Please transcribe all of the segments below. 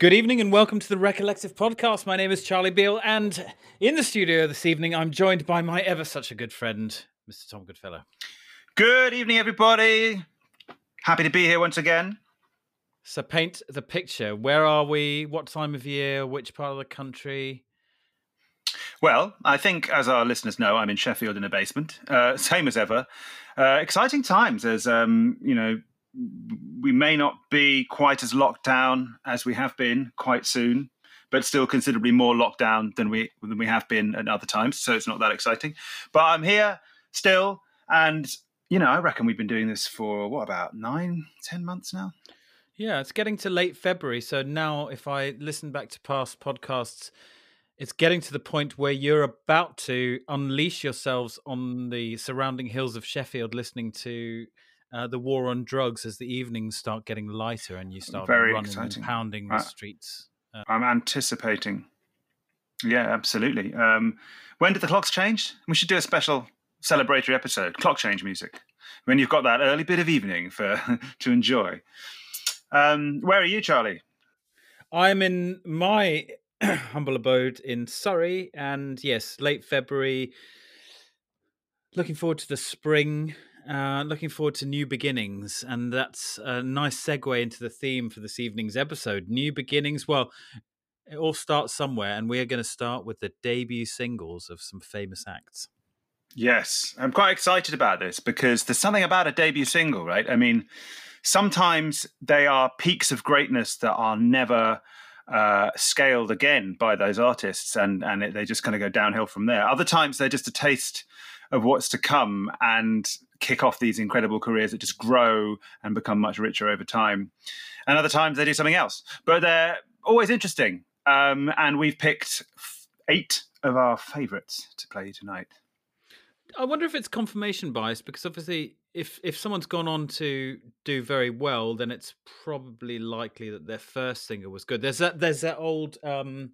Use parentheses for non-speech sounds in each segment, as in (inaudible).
Good evening and welcome to the Recollective Podcast. My name is Charlie Beale, and in the studio this evening, I'm joined by my ever such a good friend, Mr. Tom Goodfellow. Good evening, everybody. Happy to be here once again. So, paint the picture. Where are we? What time of year? Which part of the country? Well, I think, as our listeners know, I'm in Sheffield in a basement, uh, (laughs) same as ever. Uh, exciting times, as um, you know, we may not be quite as locked down as we have been quite soon, but still considerably more locked down than we than we have been at other times. So it's not that exciting. But I'm here still, and you know, I reckon we've been doing this for what about nine, ten months now. Yeah, it's getting to late February. So now, if I listen back to past podcasts, it's getting to the point where you're about to unleash yourselves on the surrounding hills of Sheffield, listening to uh, the war on drugs as the evenings start getting lighter and you start Very running exciting. and pounding the Uh, streets. Uh, I'm anticipating. Yeah, absolutely. Um, when did the clocks change? We should do a special celebratory episode, clock change music, when you've got that early bit of evening for (laughs) to enjoy. Um, where are you, Charlie? I'm in my (clears throat) humble abode in Surrey, and yes, late February. Looking forward to the spring. Uh, looking forward to new beginnings, and that's a nice segue into the theme for this evening's episode. New beginnings. Well, it all starts somewhere, and we are going to start with the debut singles of some famous acts. Yes, I'm quite excited about this because there's something about a debut single, right? I mean, sometimes they are peaks of greatness that are never uh, scaled again by those artists, and and it, they just kind of go downhill from there. Other times they're just a taste of what's to come and kick off these incredible careers that just grow and become much richer over time. And other times they do something else, but they're always interesting. Um, and we've picked eight of our favourites to play tonight. I wonder if it's confirmation bias because obviously, if if someone's gone on to do very well, then it's probably likely that their first single was good. There's that there's that old um,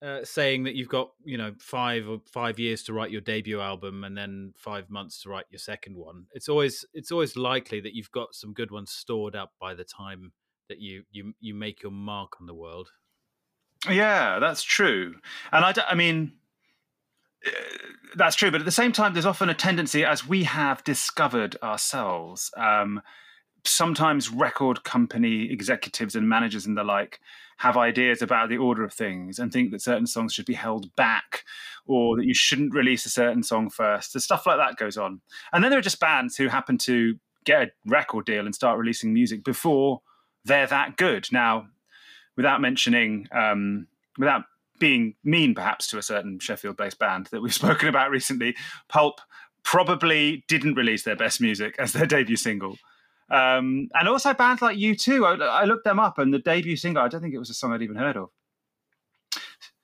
uh, saying that you've got you know five or five years to write your debut album and then five months to write your second one. It's always it's always likely that you've got some good ones stored up by the time that you you you make your mark on the world. Yeah, that's true. And i i mean, uh, that's true. But at the same time, there's often a tendency, as we have discovered ourselves, um, sometimes record company executives and managers and the like have ideas about the order of things and think that certain songs should be held back or that you shouldn't release a certain song first. The stuff like that goes on. And then there are just bands who happen to get a record deal and start releasing music before they're that good. Now, without mentioning, um, without being mean perhaps to a certain Sheffield based band that we've (laughs) spoken about recently, Pulp probably didn't release their best music as their debut single. Um, and also bands like U2, I, I looked them up and the debut single, I don't think it was a song I'd even heard of.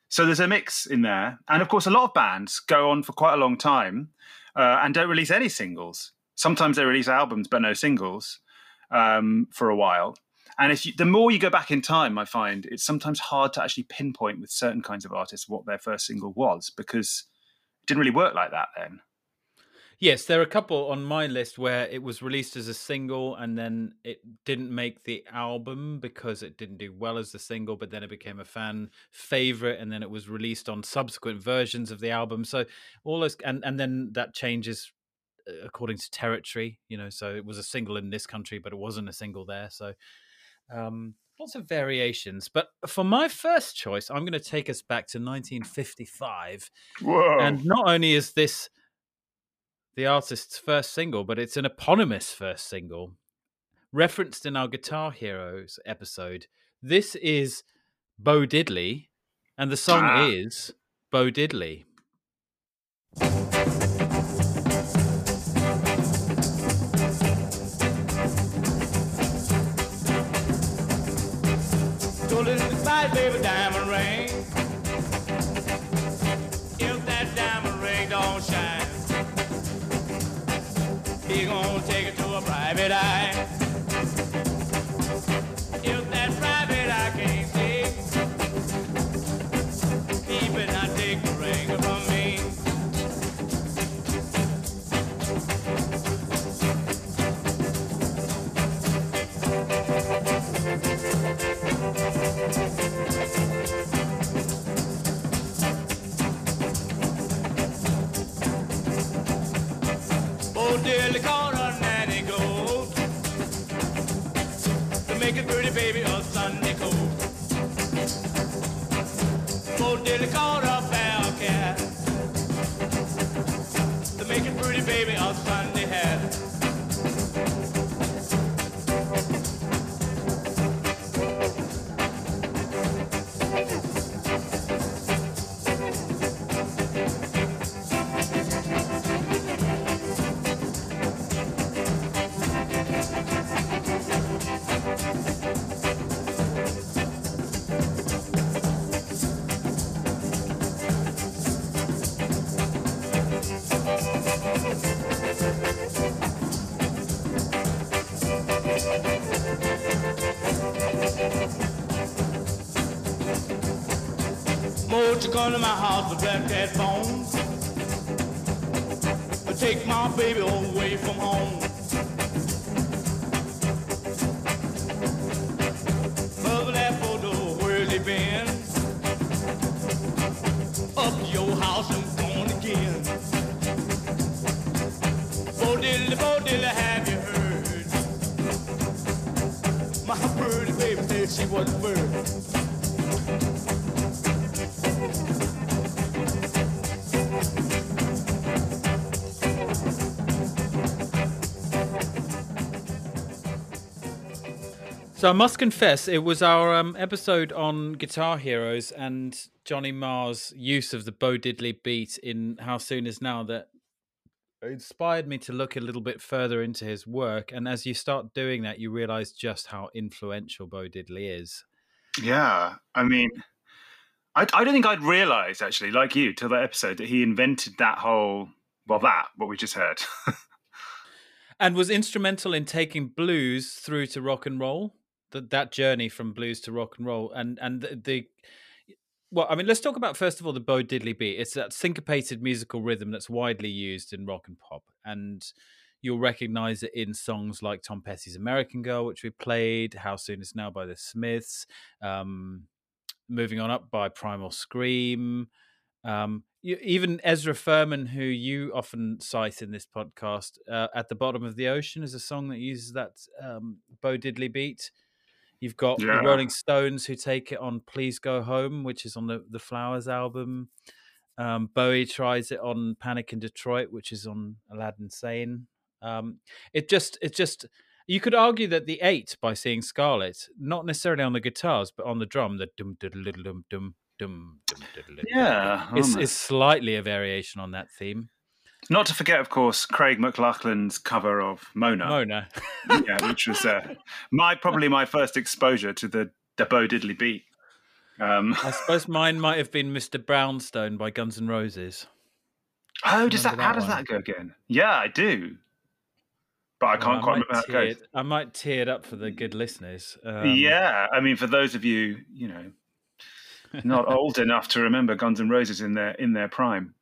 So there's a mix in there. And of course, a lot of bands go on for quite a long time uh, and don't release any singles. Sometimes they release albums but no singles um, for a while. And if you, the more you go back in time, I find it's sometimes hard to actually pinpoint with certain kinds of artists what their first single was because it didn't really work like that then. Yes, there are a couple on my list where it was released as a single and then it didn't make the album because it didn't do well as a single, but then it became a fan favorite and then it was released on subsequent versions of the album. So all those and and then that changes uh, according to territory, you know, so it was a single in this country but it wasn't a single there. So um lots of variations, but for my first choice, I'm going to take us back to 1955 Whoa. and not only is this the artist's first single, but it's an eponymous first single referenced in our Guitar Heroes episode. This is Bo Diddley, and the song Ah. is Bo Diddley. A front my house, the black cat's born. So I must confess, it was our um, episode on Guitar Heroes and Johnny Marr's use of the Bo Diddley beat in How Soon Is Now that inspired me to look a little bit further into his work. And as you start doing that, you realize just how influential Bo Diddley is. Yeah, I mean, I, I don't think I'd realised actually, like you, till that episode, that he invented that whole well, that what we just heard. (laughs) and was instrumental in taking blues through to rock and roll. That journey from blues to rock and roll, and and the, the well, I mean, let's talk about first of all the Bo Diddley beat. It's that syncopated musical rhythm that's widely used in rock and pop, and you'll recognize it in songs like Tom Petty's "American Girl," which we played, "How Soon Is Now" by the Smiths, um, "Moving On Up" by Primal Scream. Um, even Ezra Furman, who you often cite in this podcast, uh, "At the Bottom of the Ocean" is a song that uses that um, Bo Diddley beat. You've got yeah. the Rolling Stones who take it on "Please Go Home," which is on the the Flowers album. Um, Bowie tries it on "Panic in Detroit," which is on Aladdin Sane. Um, it just it just you could argue that the eight by seeing Scarlet, not necessarily on the guitars, but on the drum, the dum dum dum dum dum dum. Yeah, is um slightly a variation on that theme not to forget, of course, Craig McLachlan's cover of Mona, Mona. (laughs) yeah, which was uh, my probably my first exposure to the the Bo Diddley beat. Um, I suppose mine might have been Mr. Brownstone by Guns N' Roses. oh, does that, Remember how that does that go again? Yeah, I do, but I can't quite might remember how it goes. I might tear it up for the good listeners. Um, yeah, I mean, for those of you, you know, not (laughs) old enough to remember Guns N' Roses in their in their prime.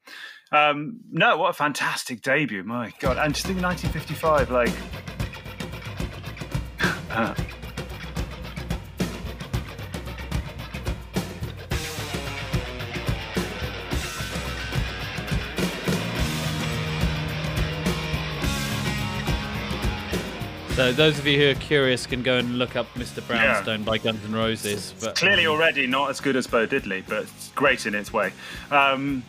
Um, no, what a fantastic debut! My God, and just think 1955, like. uh, So those of you who are curious can go and look up Mr. Yeah. Brownstone by Guns N' Roses. But clearly um, already not as good as Bo Diddley, but great in its way. Um,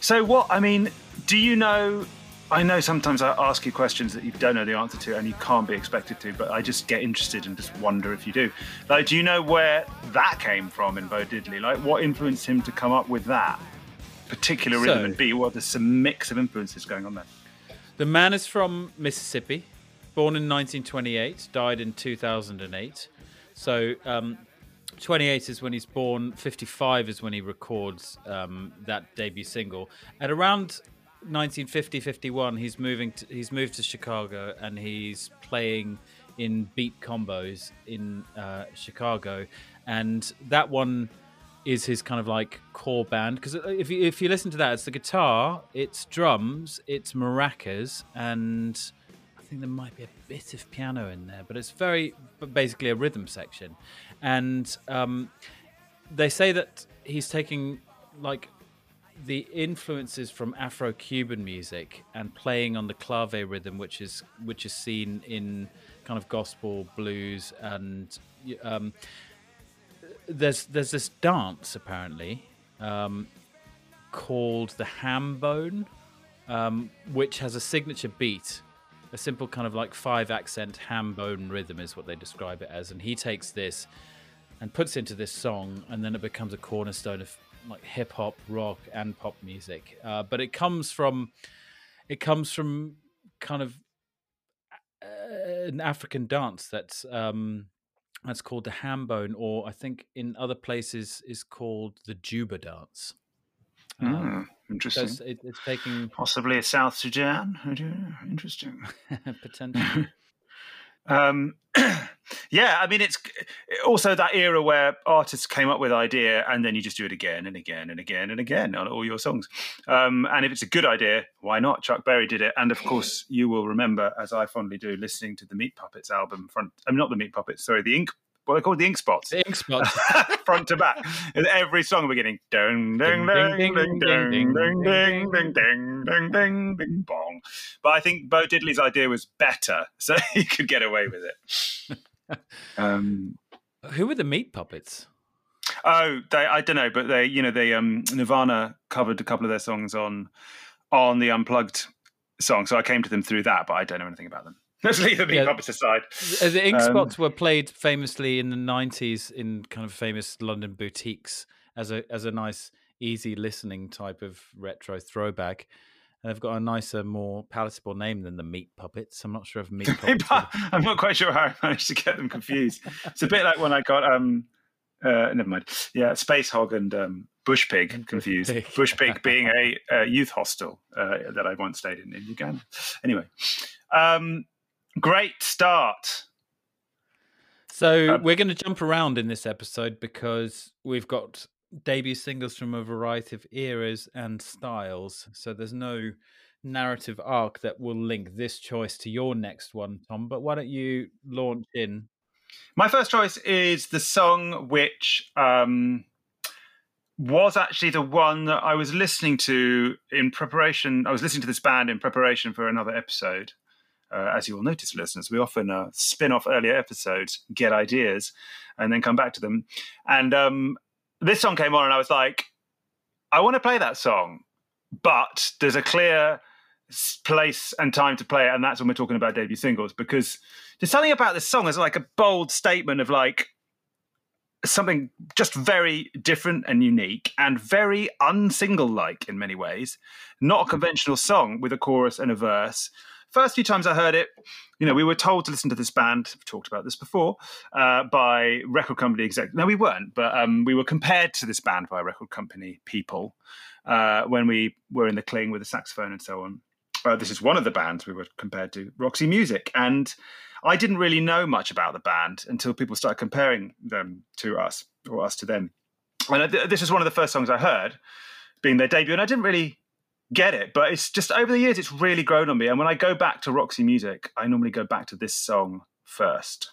so, what I mean, do you know? I know sometimes I ask you questions that you don't know the answer to, and you can't be expected to. But I just get interested and just wonder if you do. Like, do you know where that came from in Bo Diddley? Like, what influenced him to come up with that particular rhythm So- and beat? What there's some mix of influences going on there. The man is from Mississippi, born in 1928, died in 2008. So, um, 28 is when he's born, 55 is when he records um, that debut single. At around 1950 51, he's moving. To, he's moved to Chicago and he's playing in beat combos in uh, Chicago, and that one is his kind of like core band because if you if you listen to that, it's the guitar, it's drums, it's maracas, and think there might be a bit of piano in there, but it's very basically a rhythm section, and um, they say that he's taking like the influences from Afro-Cuban music and playing on the clave rhythm, which is which is seen in kind of gospel blues and um, there's there's this dance apparently um, called the ham bone, um, which has a signature beat, a simple kind of like five accent ham bone rhythm is what they describe it as, and he takes this and puts it into this song, and then it becomes a cornerstone of like hip hop, rock, and pop music. Uh, but it comes from it comes from kind of uh, an African dance that's um, that's called the hambone, or I think in other places is called the juba dance. Um, Hmm, so interesting. it's, it, it's taking Possibly a South Sudan. I don't know. Interesting. (laughs) potentially. (laughs) Um, (clears throat) yeah, I mean, it's also that era where artists came up with idea and then you just do it again and again and again and again on all your songs. Um, and if it's a good idea, why not? Chuck Berry did it, and of course, you will remember, as I fondly do, listening to the Meat Puppets album front. I'm mean, not the Meat Puppets, sorry, the Ink what they called the ink spots. The ink spots. Front to back. And every song beginning. Ding ding ding ding ding ding ding ding ding ding ding ding ding bong. But I think Bo Diddley's idea was better, so he could get away with it. Um, Who were the meat puppets? Oh, they I don't know, but they you know they um Nirvana covered a couple of their songs on on the unplugged song, so I came to them through that, but I don't know anything about them. (laughs) Let's leave the meat yeah. puppets aside. The ink spots um, were played famously in the '90s in kind of famous London boutiques as a as a nice, easy listening type of retro throwback. And they've got a nicer, more palatable name than the Meat Puppets. I'm not sure if Meat (laughs) Puppets. (laughs) I'm not quite sure how I managed to get them confused. it's a bit like when I got um, uh, never mind. Yeah, Space Hog and um, Bush Pig confused. Bush Pig, Bush Pig being a, a, youth hostel uh, that I once stayed in in Uganda. Anyway, um, Great start. So um, we're going to jump around in this episode because we've got debut singles from a variety of eras and styles. So there's no narrative arc that will link this choice to your next one, Tom. But why don't you launch in? My first choice is the song which um, was actually the one that I was listening to in preparation. I was listening to this band in preparation for another episode uh, as you will notice, listeners, we often uh, spin off earlier episodes, get ideas, and then come back to them. And um, this song came on, and I was like, I want to play that song, but there's a clear place and time to play it, and that's when we're talking about debut singles because there's something about this song as like a bold statement of like something just very different and unique and very unsingle like in many ways. Not a conventional song with a chorus and a verse, First few times I heard it, you know, we were told to listen to this band. We've talked about this before uh, by record company exec. No, we weren't, but um, we were compared to this band by record company people uh, when we were in the Cling with the saxophone and so on. Uh, this is one of the bands we were compared to, Roxy Music, and I didn't really know much about the band until people started comparing them to us or us to them. And this is one of the first songs I heard, being their debut, and I didn't really get it, but it's just over the years it's really grown on me. And when I go back to Roxy Music, I normally go back to this song first.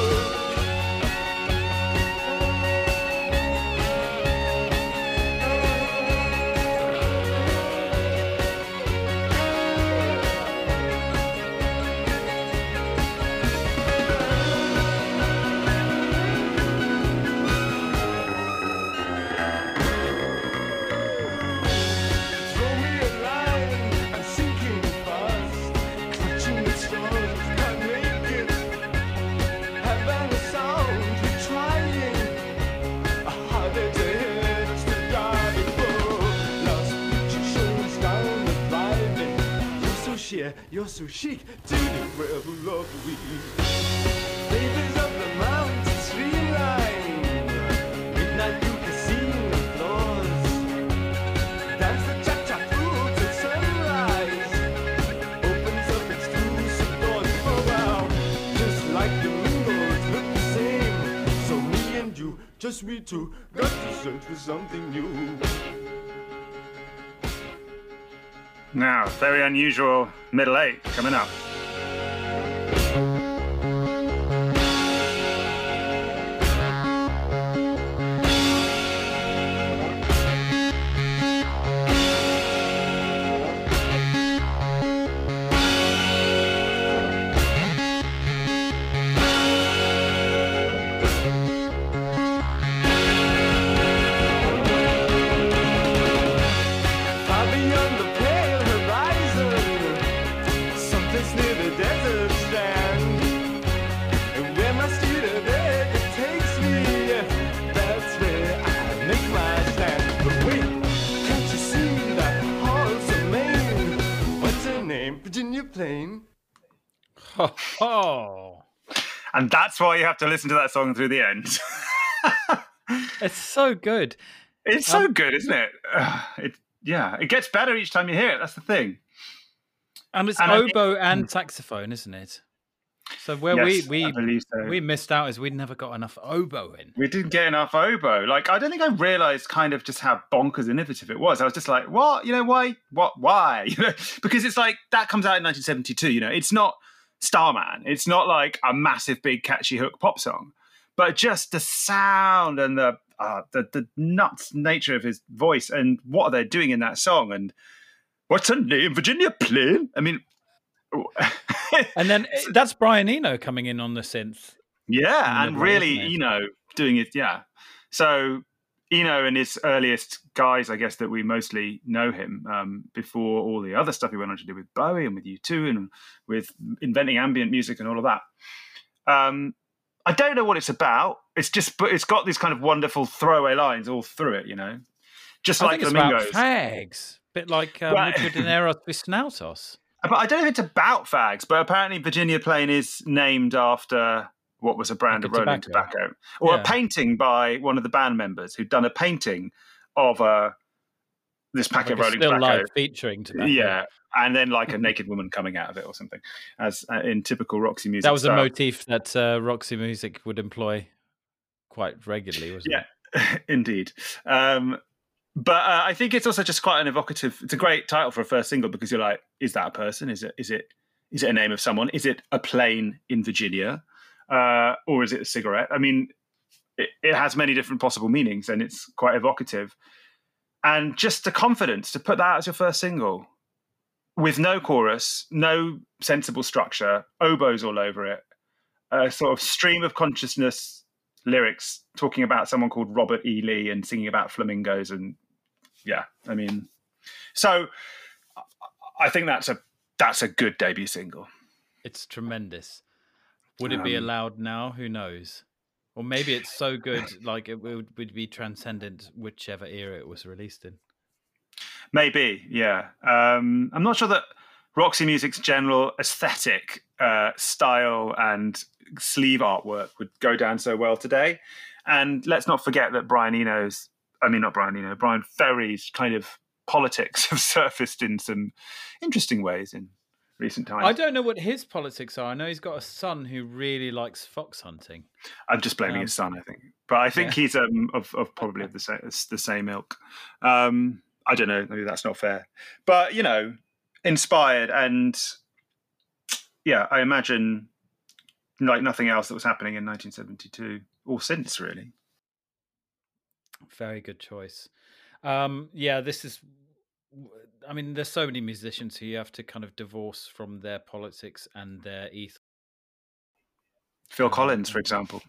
You're so chic to the rebel of the week. Babies of the mountain streamline. Midnight casino floors. Dance the cha-cha through till sunrise. Opens up exclusive doors for wow. Just like the windows look the same. So me and you, just we two, got to search for something new. Now, very unusual middle eight coming up. Why you have to listen to that song through the end. (laughs) It's so good. it's so Um, good, isn't it? It? Yeah, it gets better each time you hear it. That's the thing. And it's And I think- oboe and saxophone, isn't it? So where Yes, we we so. we missed out is we never got enough oboe in. we didn't get enough oboe. Like, I don't think I realized kind of just how bonkers innovative it was. I was just like, what? You know, why? What? Why? (laughs) You know, because it's like that comes out in 1972. You know, it's not Starman. It's not like a massive, big, catchy hook pop song, but just the sound and the uh, the the nuts nature of his voice and what are they doing in that song and what's her name? Virginia Plain. I mean. (laughs) And then eh, that's Brian Eno coming in on the synth. Yeah, and really, it? Eno doing it. Yeah, so Eno and his earliest guise, I guess that we mostly know him um, before all the other stuff he went on to do with Bowie and with U2 and with inventing ambient music and all of that. Um, I don't know what it's about. It's just, but it's got these kind of wonderful throwaway lines all through it. You know, just I like flamingos. fags, bit like um, Richard with Snoutos. (laughs) But I don't know if it's about fags, but apparently Virginia Plain is named after what was a brand Like of a rolling tobacco. tobacco, or Yeah. a painting by one of the band members who'd done a painting of uh, this pack Like of a rolling still tobacco. featuring tobacco. Yeah, and then like a naked woman coming out of it or something, as uh, in typical Roxy music. that was a motif that uh, Roxy Music would employ quite regularly, wasn't Yeah. it? (laughs) Indeed. Um, but uh, I think it's also just quite an evocative. It's a great title for a first single because you're like, is that a person? Is it? Is it? Is it a name of someone? Is it a plane in Virginia, uh, or is it a cigarette? I mean, it, it has many different possible meanings, and it's quite evocative. And just the confidence to put that as your first single, with no chorus, no sensible structure, oboes all over it, a sort of stream of consciousness lyrics talking about someone called Robert E. Lee and singing about flamingos and yeah, I mean, so I think that's a that's a good debut single. It's tremendous. Would it be Um, allowed now? Who knows? Or maybe it's so good, (sighs) like it would, would be transcendent whichever era it was released in. Maybe, yeah. Um, I'm not sure that Roxy Music's general aesthetic, uh, style, and sleeve artwork would go down so well today. And let's not forget that Brian Eno's, I mean, not Brian Eno, Bryan Ferry's kind of politics (laughs) have surfaced in some interesting ways in recent times. I don't know what his politics are. I know he's got a son who really likes fox hunting. I'm just blaming Um, his son, I think, but I think yeah. he's um, of, of probably of the same the same ilk. Um, I don't know, maybe that's not fair, but you know, inspired and yeah, I imagine like nothing else that was happening in 1972 or since really. Very good choice. Um, yeah, this is. I mean, there's so many musicians who you have to kind of divorce from their politics and their ethos. Phil Um, Collins, for example.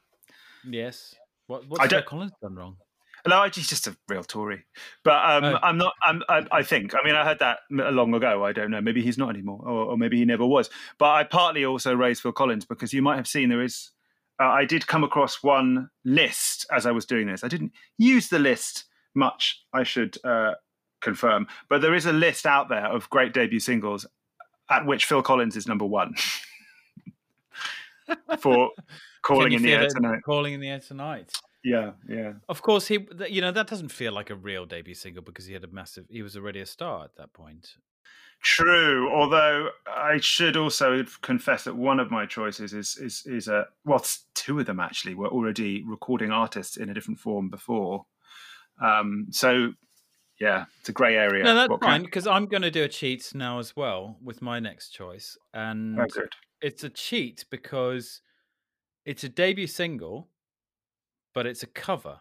Yes. What, I what's Phil don't- Collins done wrong? No, he's just a real Tory. But um, Oh. I'm not. I'm, I, I think. I mean, I heard that long ago. I don't know. Maybe he's not anymore, or, or maybe he never was. But I partly also raised Phil Collins because you might have seen there is. Uh, I did come across one list as I was doing this. I didn't use the list much. I should uh, confirm, but there is a list out there of great debut singles, at which Phil Collins is number one (laughs) for calling in the air tonight. Calling in the air tonight. Yeah, yeah. Of course, he. You know that doesn't feel like a real debut single because he had a massive. He was already a star at that point. True, although I should also confess that one of my choices is is is a well, two of them actually were already recording artists in a different form before. Um, so yeah, it's a grey area. no, that's What fine because I'm going to do a cheat now as well with my next choice, and Oh, it's a cheat because it's a debut single, but it's a cover.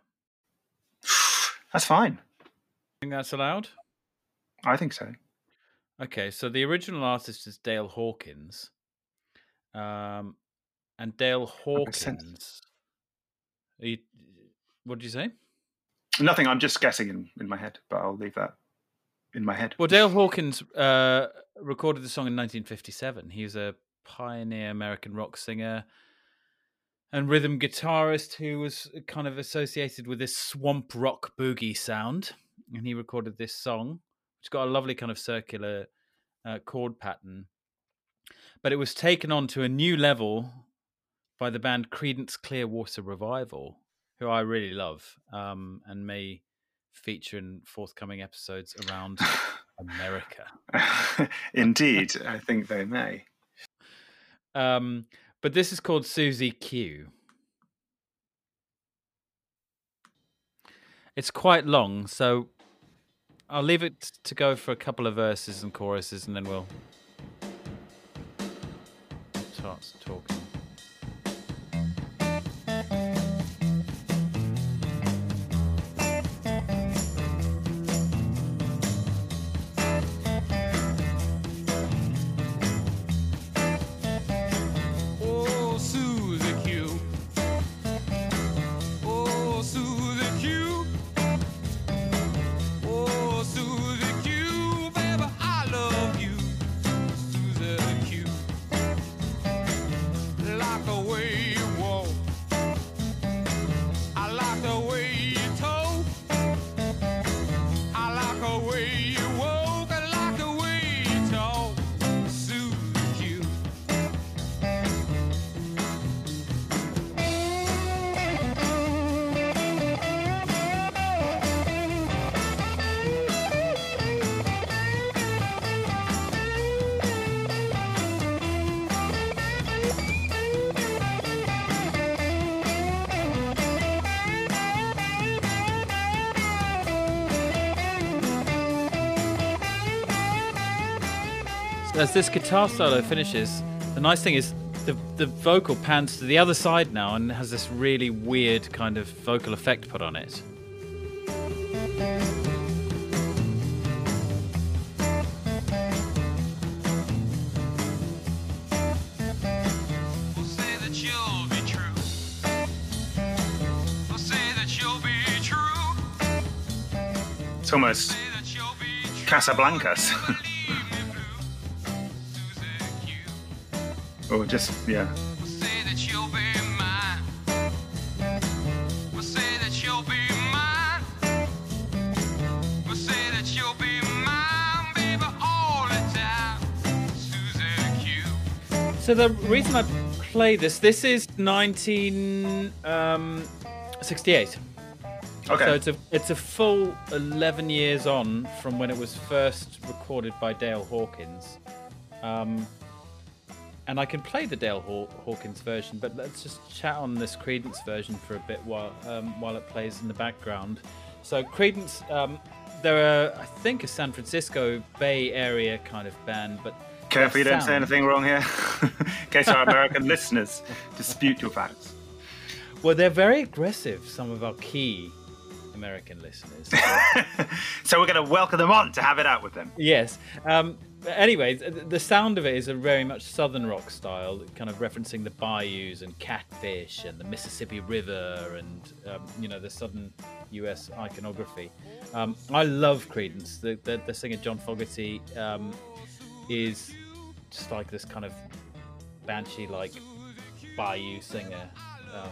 (sighs) That's fine. Think that's allowed? I think so. Okay, so the original artist is Dale Hawkins, um, and Dale. Hawkins. Are you, what did you say? Nothing. I'm just guessing in, in my head, but I'll leave that in my head. Well, Dale Hawkins uh, recorded the song in 1957. He was a pioneer American rock singer and rhythm guitarist who was kind of associated with this swamp rock boogie sound. And he recorded this song, which got a lovely kind of circular uh, chord pattern. But it was taken on to a new level by the band Creedence Clearwater Revival, who I really love um, and may feature in forthcoming episodes around America. (laughs) Indeed, I think they may. Um, but this is called Susie Q. It's quite long, so I'll leave it to go for a couple of verses and choruses, and then we'll start talking. This guitar solo finishes, the nice thing is the the vocal pans to the other side now and has this really weird kind of vocal effect put on it. It's almost say that (laughs) time. Susie Q. So the reason I play this, this is 1968. Okay. So it's a it's a full 11 years on from when it was first recorded by Dale Hawkins. Um, and I can play the Dale Haw- Hawkins version, but let's just chat on this Creedence version for a bit while um, while it plays in the background. So Creedence, um, they're a, I think a San Francisco Bay Area kind of band, but Careful you their don't say anything wrong here, (laughs) in case our American listeners dispute your facts. Well, they're very aggressive. Some of our key American listeners. (laughs) so we're going to welcome them on to have it out with them. Yes. Um, anyway, the sound of it is a very much southern rock style, kind of referencing the bayous and catfish and the Mississippi River and um, you know the southern U.S. iconography. Um, I love Creedence. The, the, the singer John Fogerty um, is just like this kind of banshee-like bayou singer um,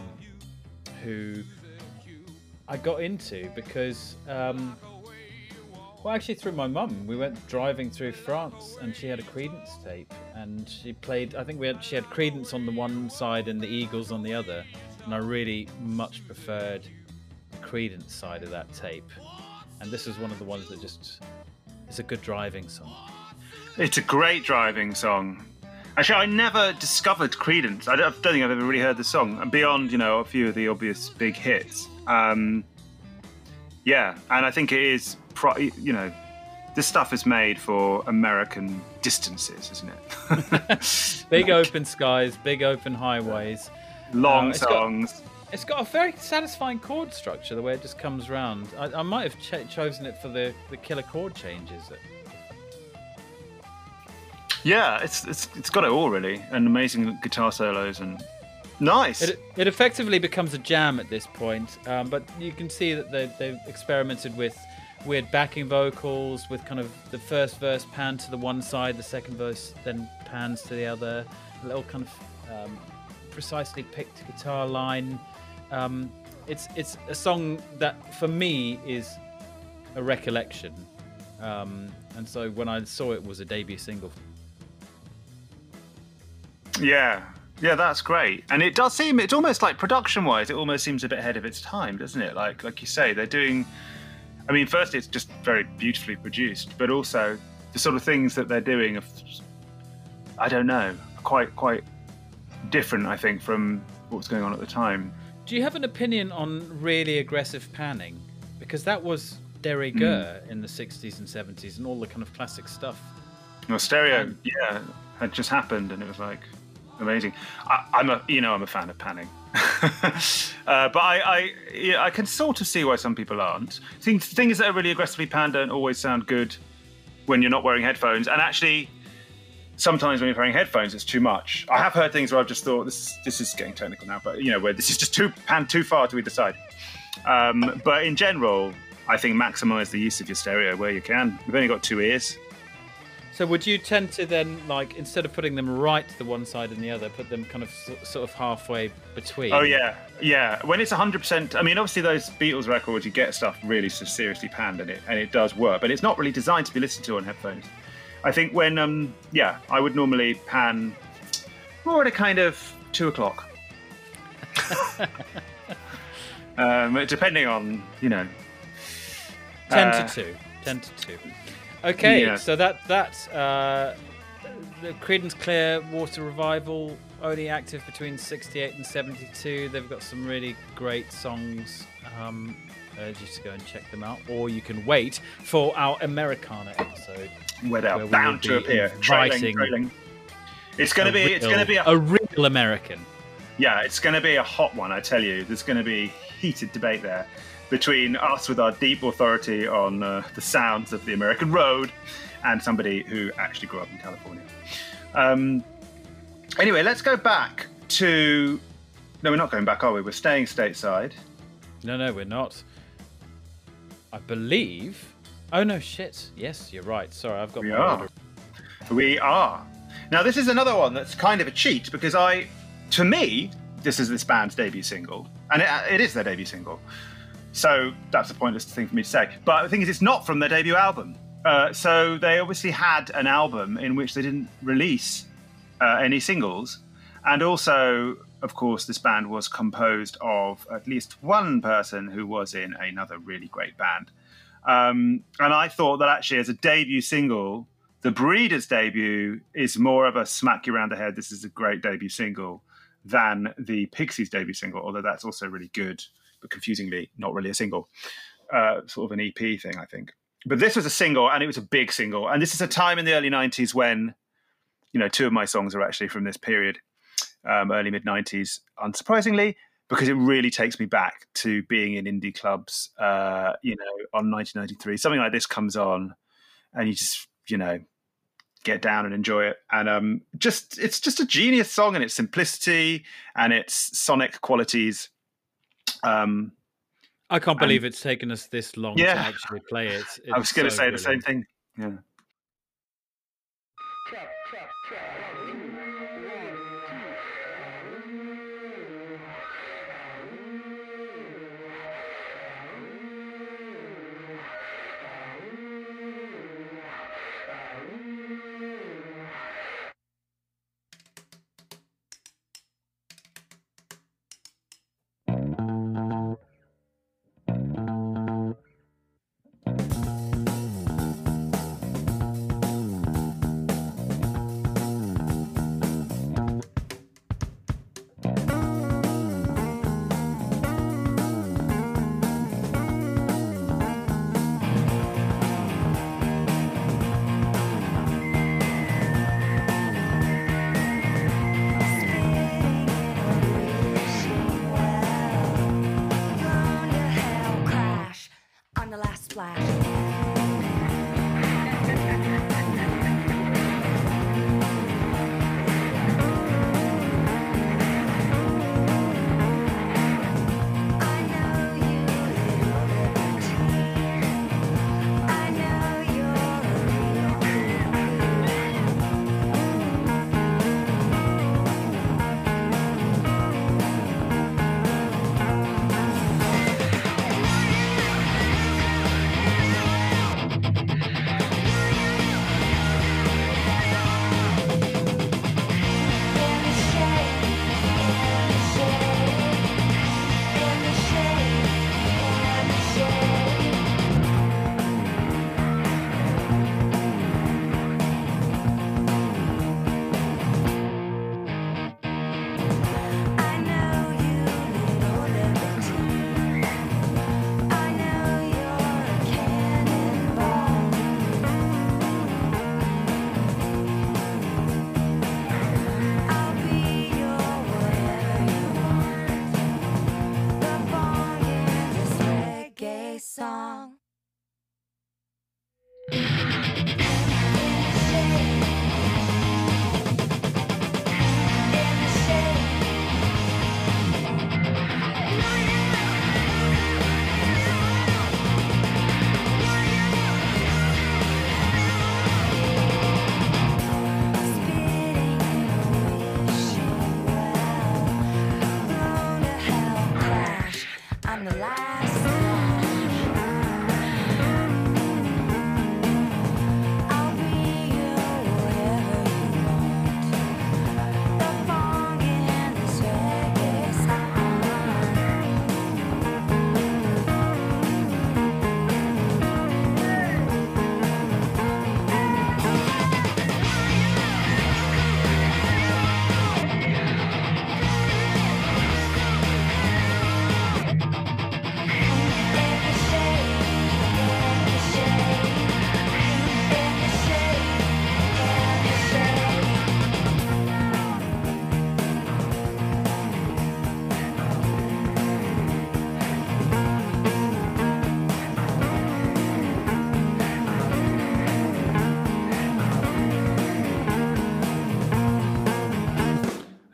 who I got into because. Um, well, actually, through my mum, we went driving through France, and she had a Creedence tape, and she played. I think we had she had Creedence on the one side and the Eagles on the other, and I really much preferred the Creedence side of that tape. And this is one of the ones that just is a good driving song. It's a great driving song. Actually, I never discovered Creedence. I don't, I don't think I've ever really heard the song, and beyond, you know, a few of the obvious big hits. Um, yeah, and I think it is, pro- you know, this stuff is made for American distances, isn't it? (laughs) Big open skies, big open highways. Long Uh, it's got- songs. It's got a very satisfying chord structure, the way it just comes round. I, I might have ch- chosen it for the, the killer chord changes. Yeah, it's, it's it's got it all really, and amazing guitar solos and nice. It, it effectively becomes a jam at this point, um, but you can see that they, they've experimented with weird backing vocals, with kind of the first verse pan to the one side, the second verse then pans to the other, a little kind of um, precisely picked guitar line. Um, it's it's a song that for me is a recollection, um, and so when I saw it was a debut single, Yeah, Yeah, that's great. And it does seem it's almost like production wise, it almost seems a bit ahead of its time, doesn't it? Like like you say, they're doing I mean, firstly it's just very beautifully produced, but also the sort of things that they're doing are I don't know, quite quite different, I think, from what was going on at the time. Do you have an opinion on really aggressive panning? Because that was de rigueur in the 60s and 70s and all the kind of classic stuff. Well, stereo, Um, yeah, had just happened, and it was like amazing. I, I'm a, you know, I'm a fan of panning, (laughs) uh, but I, I, yeah, I can sort of see why some people aren't. Things, things that are really aggressively panned don't always sound good when you're not wearing headphones, and actually, sometimes when you're wearing headphones, it's too much. I have heard things where I've just thought this, this is getting technical now, but you know, where this is just too panned too far to either side. Um, but in general, I think maximize the use of your stereo where you can. We've only got two ears. So would you tend to then, like, instead of putting them right to the one side and the other, put them kind of sort of halfway between? Oh yeah, yeah. When it's 100, percent I mean, obviously those Beatles records, you get stuff really seriously panned, and it and it does work, but it's not really designed to be listened to on headphones. I think when, um, yeah, I would normally pan more at a kind of two o'clock, (laughs) um, depending on you know. 10 uh, to 2. 10 to 2. Okay, Yeah. so that that's uh, the Creedence Clearwater Revival only active between 68 and 72. They've got some really great songs. Um, urge you to go and check them out, or you can wait for our Americana episode. Where they're Where bound to appear. Trailing, trailing. It's going to be. It's going to be a a real American. Yeah, it's going to be a hot one, I tell you. There's going to be heated debate there between us with our deep authority on uh, the sounds of the American road and somebody who actually grew up in California. Um, anyway, let's go back to. No, we're not going back, are we? We're staying stateside. No, no, we're not. I believe. Oh no, shit. Yes, you're right. Sorry, I've got We are. order. We are. Now, this is another one that's kind of a cheat because I, to me, this is this band's debut single, and it, it is their debut single. So that's a pointless thing for me to say. But the thing is, it's not from their debut album. Uh, so they obviously had an album in which they didn't release uh, any singles, and also, of course, this band was composed of at least one person who was in another really great band. Um, and I thought that actually, as a debut single, the Breeders' debut is more of a smack you around the head. This is a great debut single than the Pixies' debut single, although that's also really good, confusingly not really a single, uh, sort of an EP thing, I think. But this was a single, and it was a big single. And this is a time in the early '90s when, you know, two of my songs are actually from this period, um, early mid '90s, unsurprisingly, because it really takes me back to being in indie clubs, uh, you know, on 1993. Something like this comes on, and you just, you know, get down and enjoy it. And um, just it's just a genius song in its simplicity and its sonic qualities. Um, I can't believe it's taken us this long Yeah. to actually play it. (laughs) I was going to so say the same thing. Yeah.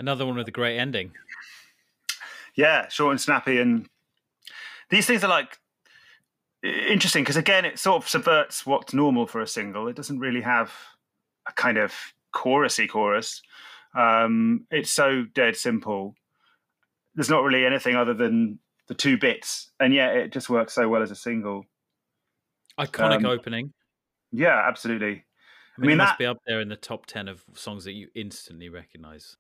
Another one with a great ending. Yeah, short and snappy, and these things are like interesting because again, it sort of subverts what's normal for a single. It doesn't really have a kind of chorusy chorus. Um, it's so dead simple. There's not really anything other than the two bits, and yet it just works so well as a single. Iconic Um, opening. Yeah, absolutely. I mean, mean, it must be up there in the top 10 of songs that you instantly recognize.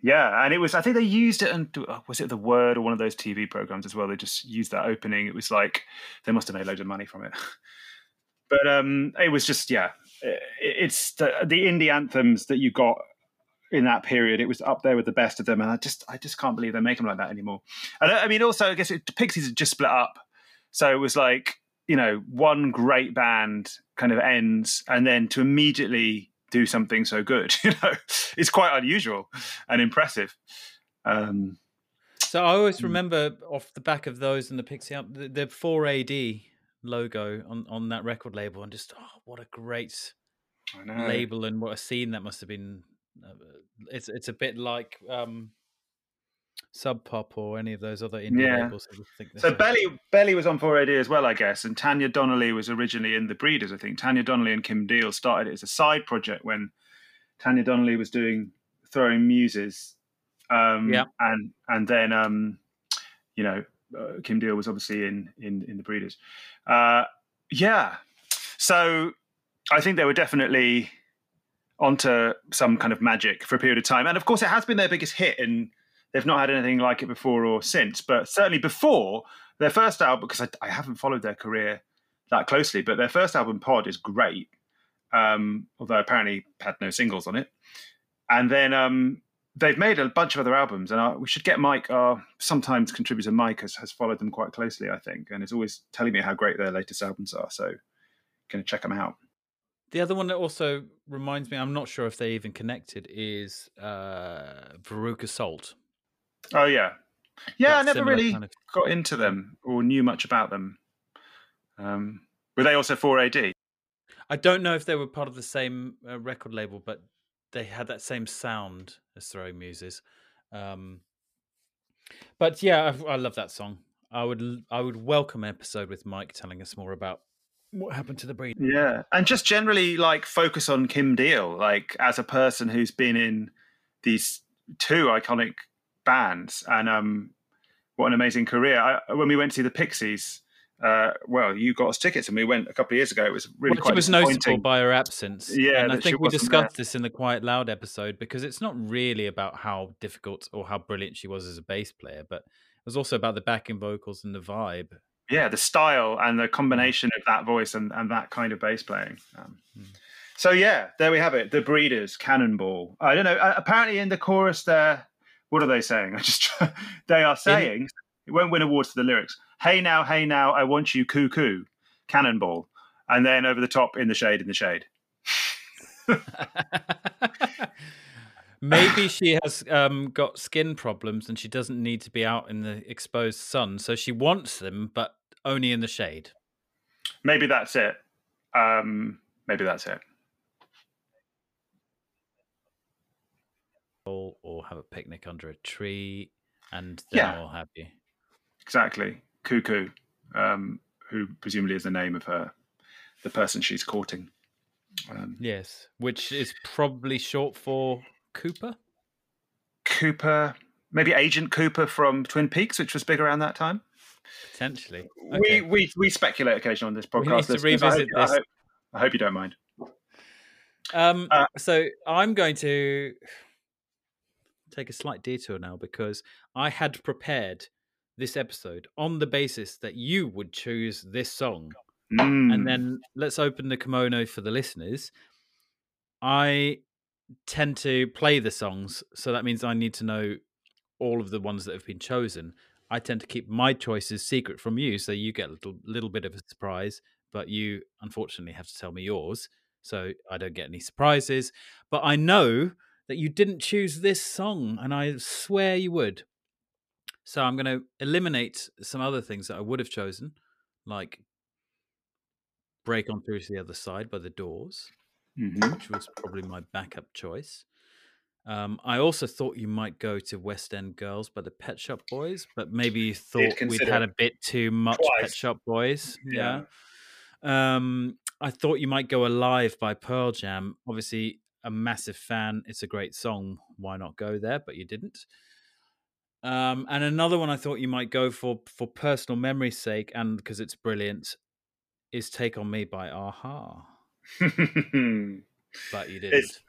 Yeah, and it was. I think they used it, and was it the Word or one of those TV programs as well? They just used that opening. It was like they must have made loads of money from it. (laughs) But um, it was just yeah, it, it's the, the indie anthems that you got in that period. It was up there with the best of them, and I just I just can't believe they make them like that anymore. And I I mean, also I guess it, Pixies had just split up, so it was like you know one great band kind of ends, and then to immediately do something so good, (laughs) you know, it's quite unusual and impressive. Um, So I always Mm. remember off the back of those and the Pixie Up, the, the 4AD logo on, on that record label, and just, oh, what a great I know. label and what a scene that must have been. Uh, It's it's a bit like um, Sub Pop or any of those other indie Yeah. labels. that think they're So so- Belly Belly was on 4AD as well, I guess, and Tanya Donnelly was originally in the Breeders. I think Tanya Donnelly and Kim Deal started it as a side project when Tanya Donnelly was doing Throwing Muses, um, Yeah. and and then um, you know uh, Kim Deal was obviously in in in the Breeders. Uh, yeah, so I think they were definitely onto some kind of magic for a period of time, and of course it has been their biggest hit and they've not had anything like it before or since. But certainly before their first album, because I, I haven't followed their career that closely, but their first album, Pod, is great. Um, although apparently had no singles on it. And then um, they've made a bunch of other albums, and we should get Mike, our sometimes contributor Mike, has, has followed them quite closely, I think, and is always telling me how great their latest albums are. So, going to check them out. The other one that also reminds me, I'm not sure if they even connected, is uh, Veruca Salt. Oh yeah, yeah. I never really kind of- got into them or knew much about them. Um, were they also 4AD? I don't know if they were part of the same uh, record label, but they had that same sound as Throwing Muses. Um, but yeah, I, I love that song. I would I would welcome an episode with Mike telling us more about what happened to the breed. Yeah, and just generally like focus on Kim Deal, like as a person who's been in these two iconic bands, and um, what an amazing career! I, when we went to see the Pixies, uh, well, you got us tickets, and we went a couple of years ago. It was really Well, quite was noticeable by her absence. Yeah, and I think we wasn't there. discussed this in the Quiet Loud episode because it's not really about how difficult or how brilliant she was as a bass player, but it was also about the backing vocals and the vibe. yeah, the style and the combination of that voice and, and that kind of bass playing. Um, So yeah, there we have it. The Breeders, Cannonball. I don't know. Apparently, in the chorus, there, what are they saying? (laughs) I just they are saying it won't win awards for the lyrics. Hey now, hey now, I want you, cuckoo, Cannonball, and then over the top, in the shade, in the shade. (laughs) Maybe she has um, got skin problems and she doesn't need to be out in the exposed sun, so she wants them, but only in the shade. Maybe that's it. Um, maybe that's it. Or, or have a picnic under a tree, and then Yeah. I'll have you. Exactly, cuckoo, um, who presumably is the name of her, the person she's courting. Um, Yes, which is probably short for Cooper. Cooper, maybe Agent Cooper from Twin Peaks, which was big around that time. Potentially. We, Okay. we we speculate occasionally on this podcast. We need to listeners. I revisit hope- I this. hope, I hope you don't mind. Um, Uh, so I'm going to take a slight detour now because I had prepared this episode on the basis that you would choose this song. Mm. And then let's open the kimono for the listeners. I tend to play the songs, so that means I need to know all of the ones that have been chosen. I tend to keep my choices secret from you, so you get a little, little bit of a surprise, but you unfortunately have to tell me yours, so I don't get any surprises. But I know that you didn't choose this song, and I swear you would. So I'm going to eliminate some other things that I would have chosen, like Break On Through to the Other Side by The Doors Mhm. which was probably my backup choice. Um, I also thought you might go to West End Girls by the Pet Shop Boys, but maybe you thought we'd had a bit too much Pet. Shop Boys. (laughs) Yeah. Yeah. Um, I thought you might go Alive by Pearl Jam. Obviously, a massive fan. It's a great song. Why not go there? But you didn't. Um, and another one I thought you might go for for personal memory's sake and because it's brilliant is Take on Me by a-ha. (laughs) But you didn't. It's-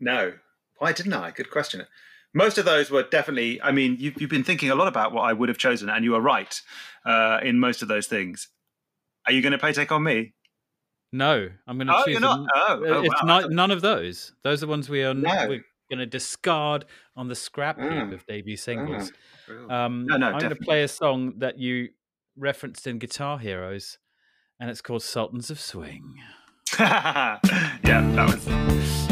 no, why didn't I? Good question. Most of those were definitely. I mean, you've, you've been thinking a lot about what I would have chosen, and you were right uh, in most of those things. Are you going to play "Take on Me"? No, I'm going to Oh, choose. you're not? an- Oh, oh, it's wow. not none of those. Those are the ones we are No. we're going to discard on the scrap heap Mm. of debut singles. Oh. Um, No, no, I'm going to play a song that you referenced in Guitar Heroes, and it's called "Sultans of Swing." (laughs) yeah, that was.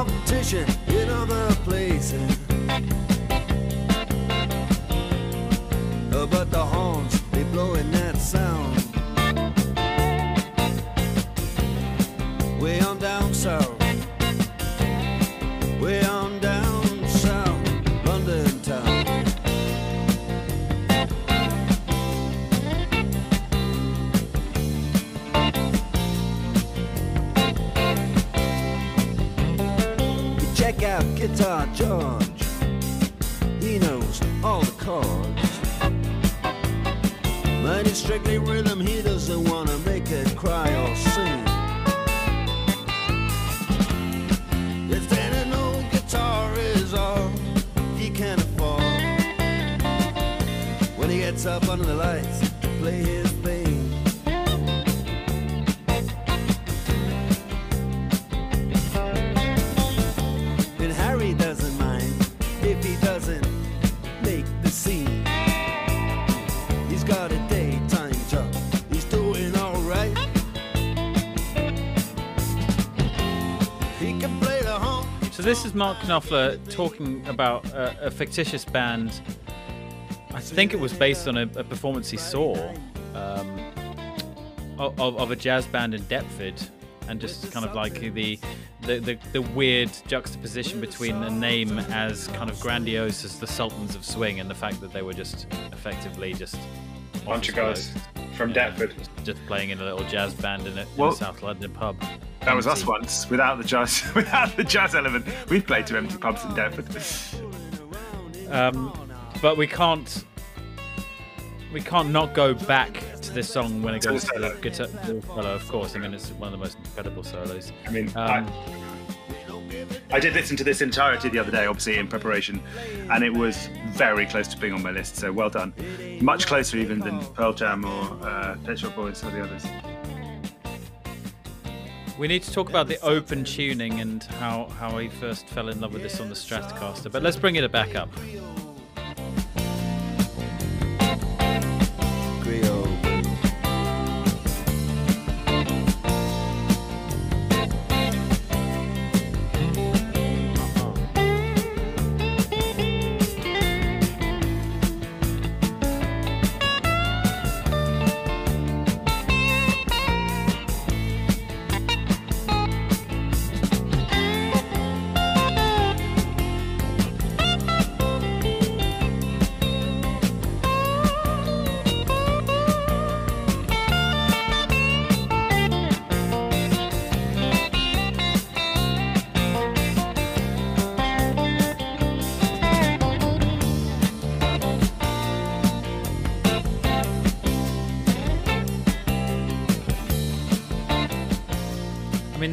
Competition in other places. Uh, But the horns, they blowing Mark Knopfler talking about a, a fictitious band. I think it was based on a, a performance he saw um, of, of of a jazz band in Deptford, and just kind of like the the, the the weird juxtaposition between a name as kind of grandiose as the Sultans of Swing and the fact that they were just effectively just Bunch of guys from yeah, Deptford. just, just playing in a little jazz band in a, in Well- a South London pub. That was us once, without the jazz, (laughs) without the jazz element. We've played to empty pubs in Deptford. Um, but we can't we can't not go back to this song when it goes to the guitar solo. Of course, I mean it's one of the most incredible solos. I mean, Um, I, I did listen to this entirety the other day, obviously in preparation, and it was very close to being on my list. So well done, much closer even than Pearl Jam or uh, Pet Shop Boys or the others. We need to talk about the open tuning and how, how he first fell in love with this on the Stratocaster, but let's bring it back up.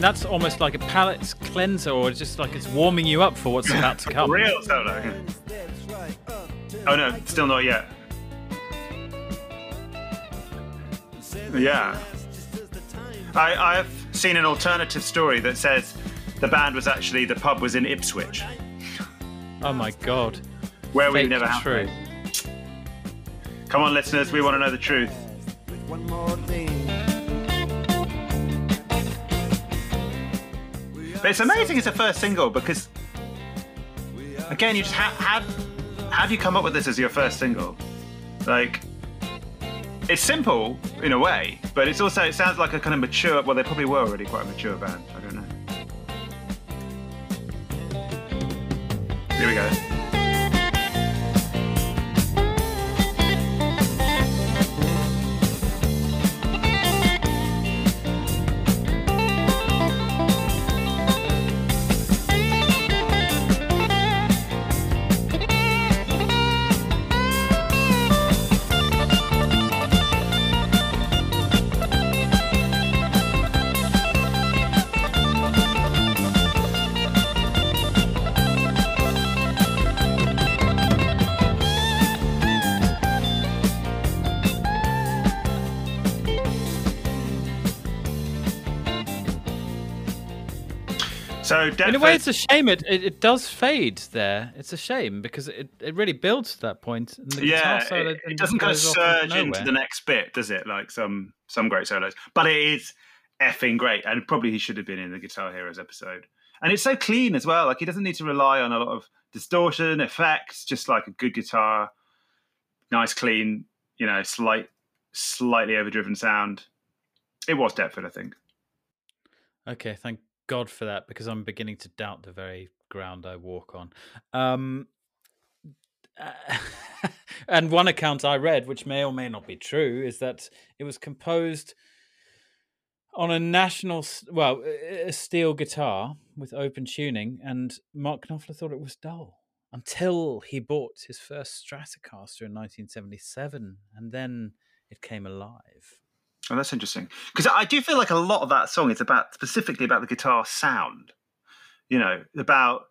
That's almost like a palate cleanser, or just like it's warming you up for what's about to (laughs) come. Real solo. Oh no, still not yet. Yeah. I, I've seen an alternative story that says the band was actually the pub was in Ipswich, Oh my god. where we never have true. Come on, listeners, we want to know the truth. But it's amazing it's a first single because, again, you just how how how do you come up with this as your first single? Like, it's simple in a way, but it's also it sounds like a kind of mature. Well, they probably were already quite a mature band. I don't know. Here we go. So In a way, it's a shame. It, it it does fade there. It's a shame because it, it really builds to that point. And the yeah, it, it doesn't kind of surge into the next bit, does it? Like some some great solos, but it is effing great, and probably he should have been in the Guitar Heroes episode. And it's so clean as well. Like he doesn't need to rely on a lot of distortion effects. Just like a good guitar, nice, clean, you know, slight, slightly overdriven sound. It was Deptford, I think. Okay, thank God for that because I'm beginning to doubt the very ground I walk on. Um, uh, (laughs) and one account I read, which may or may not be true, is that it was composed on a national, well, a steel guitar with open tuning, and Mark Knopfler thought it was dull until he bought his first Stratocaster in 1977, and then it came alive. Oh, that's interesting because I do feel like a lot of that song is about specifically about the guitar sound. You know, about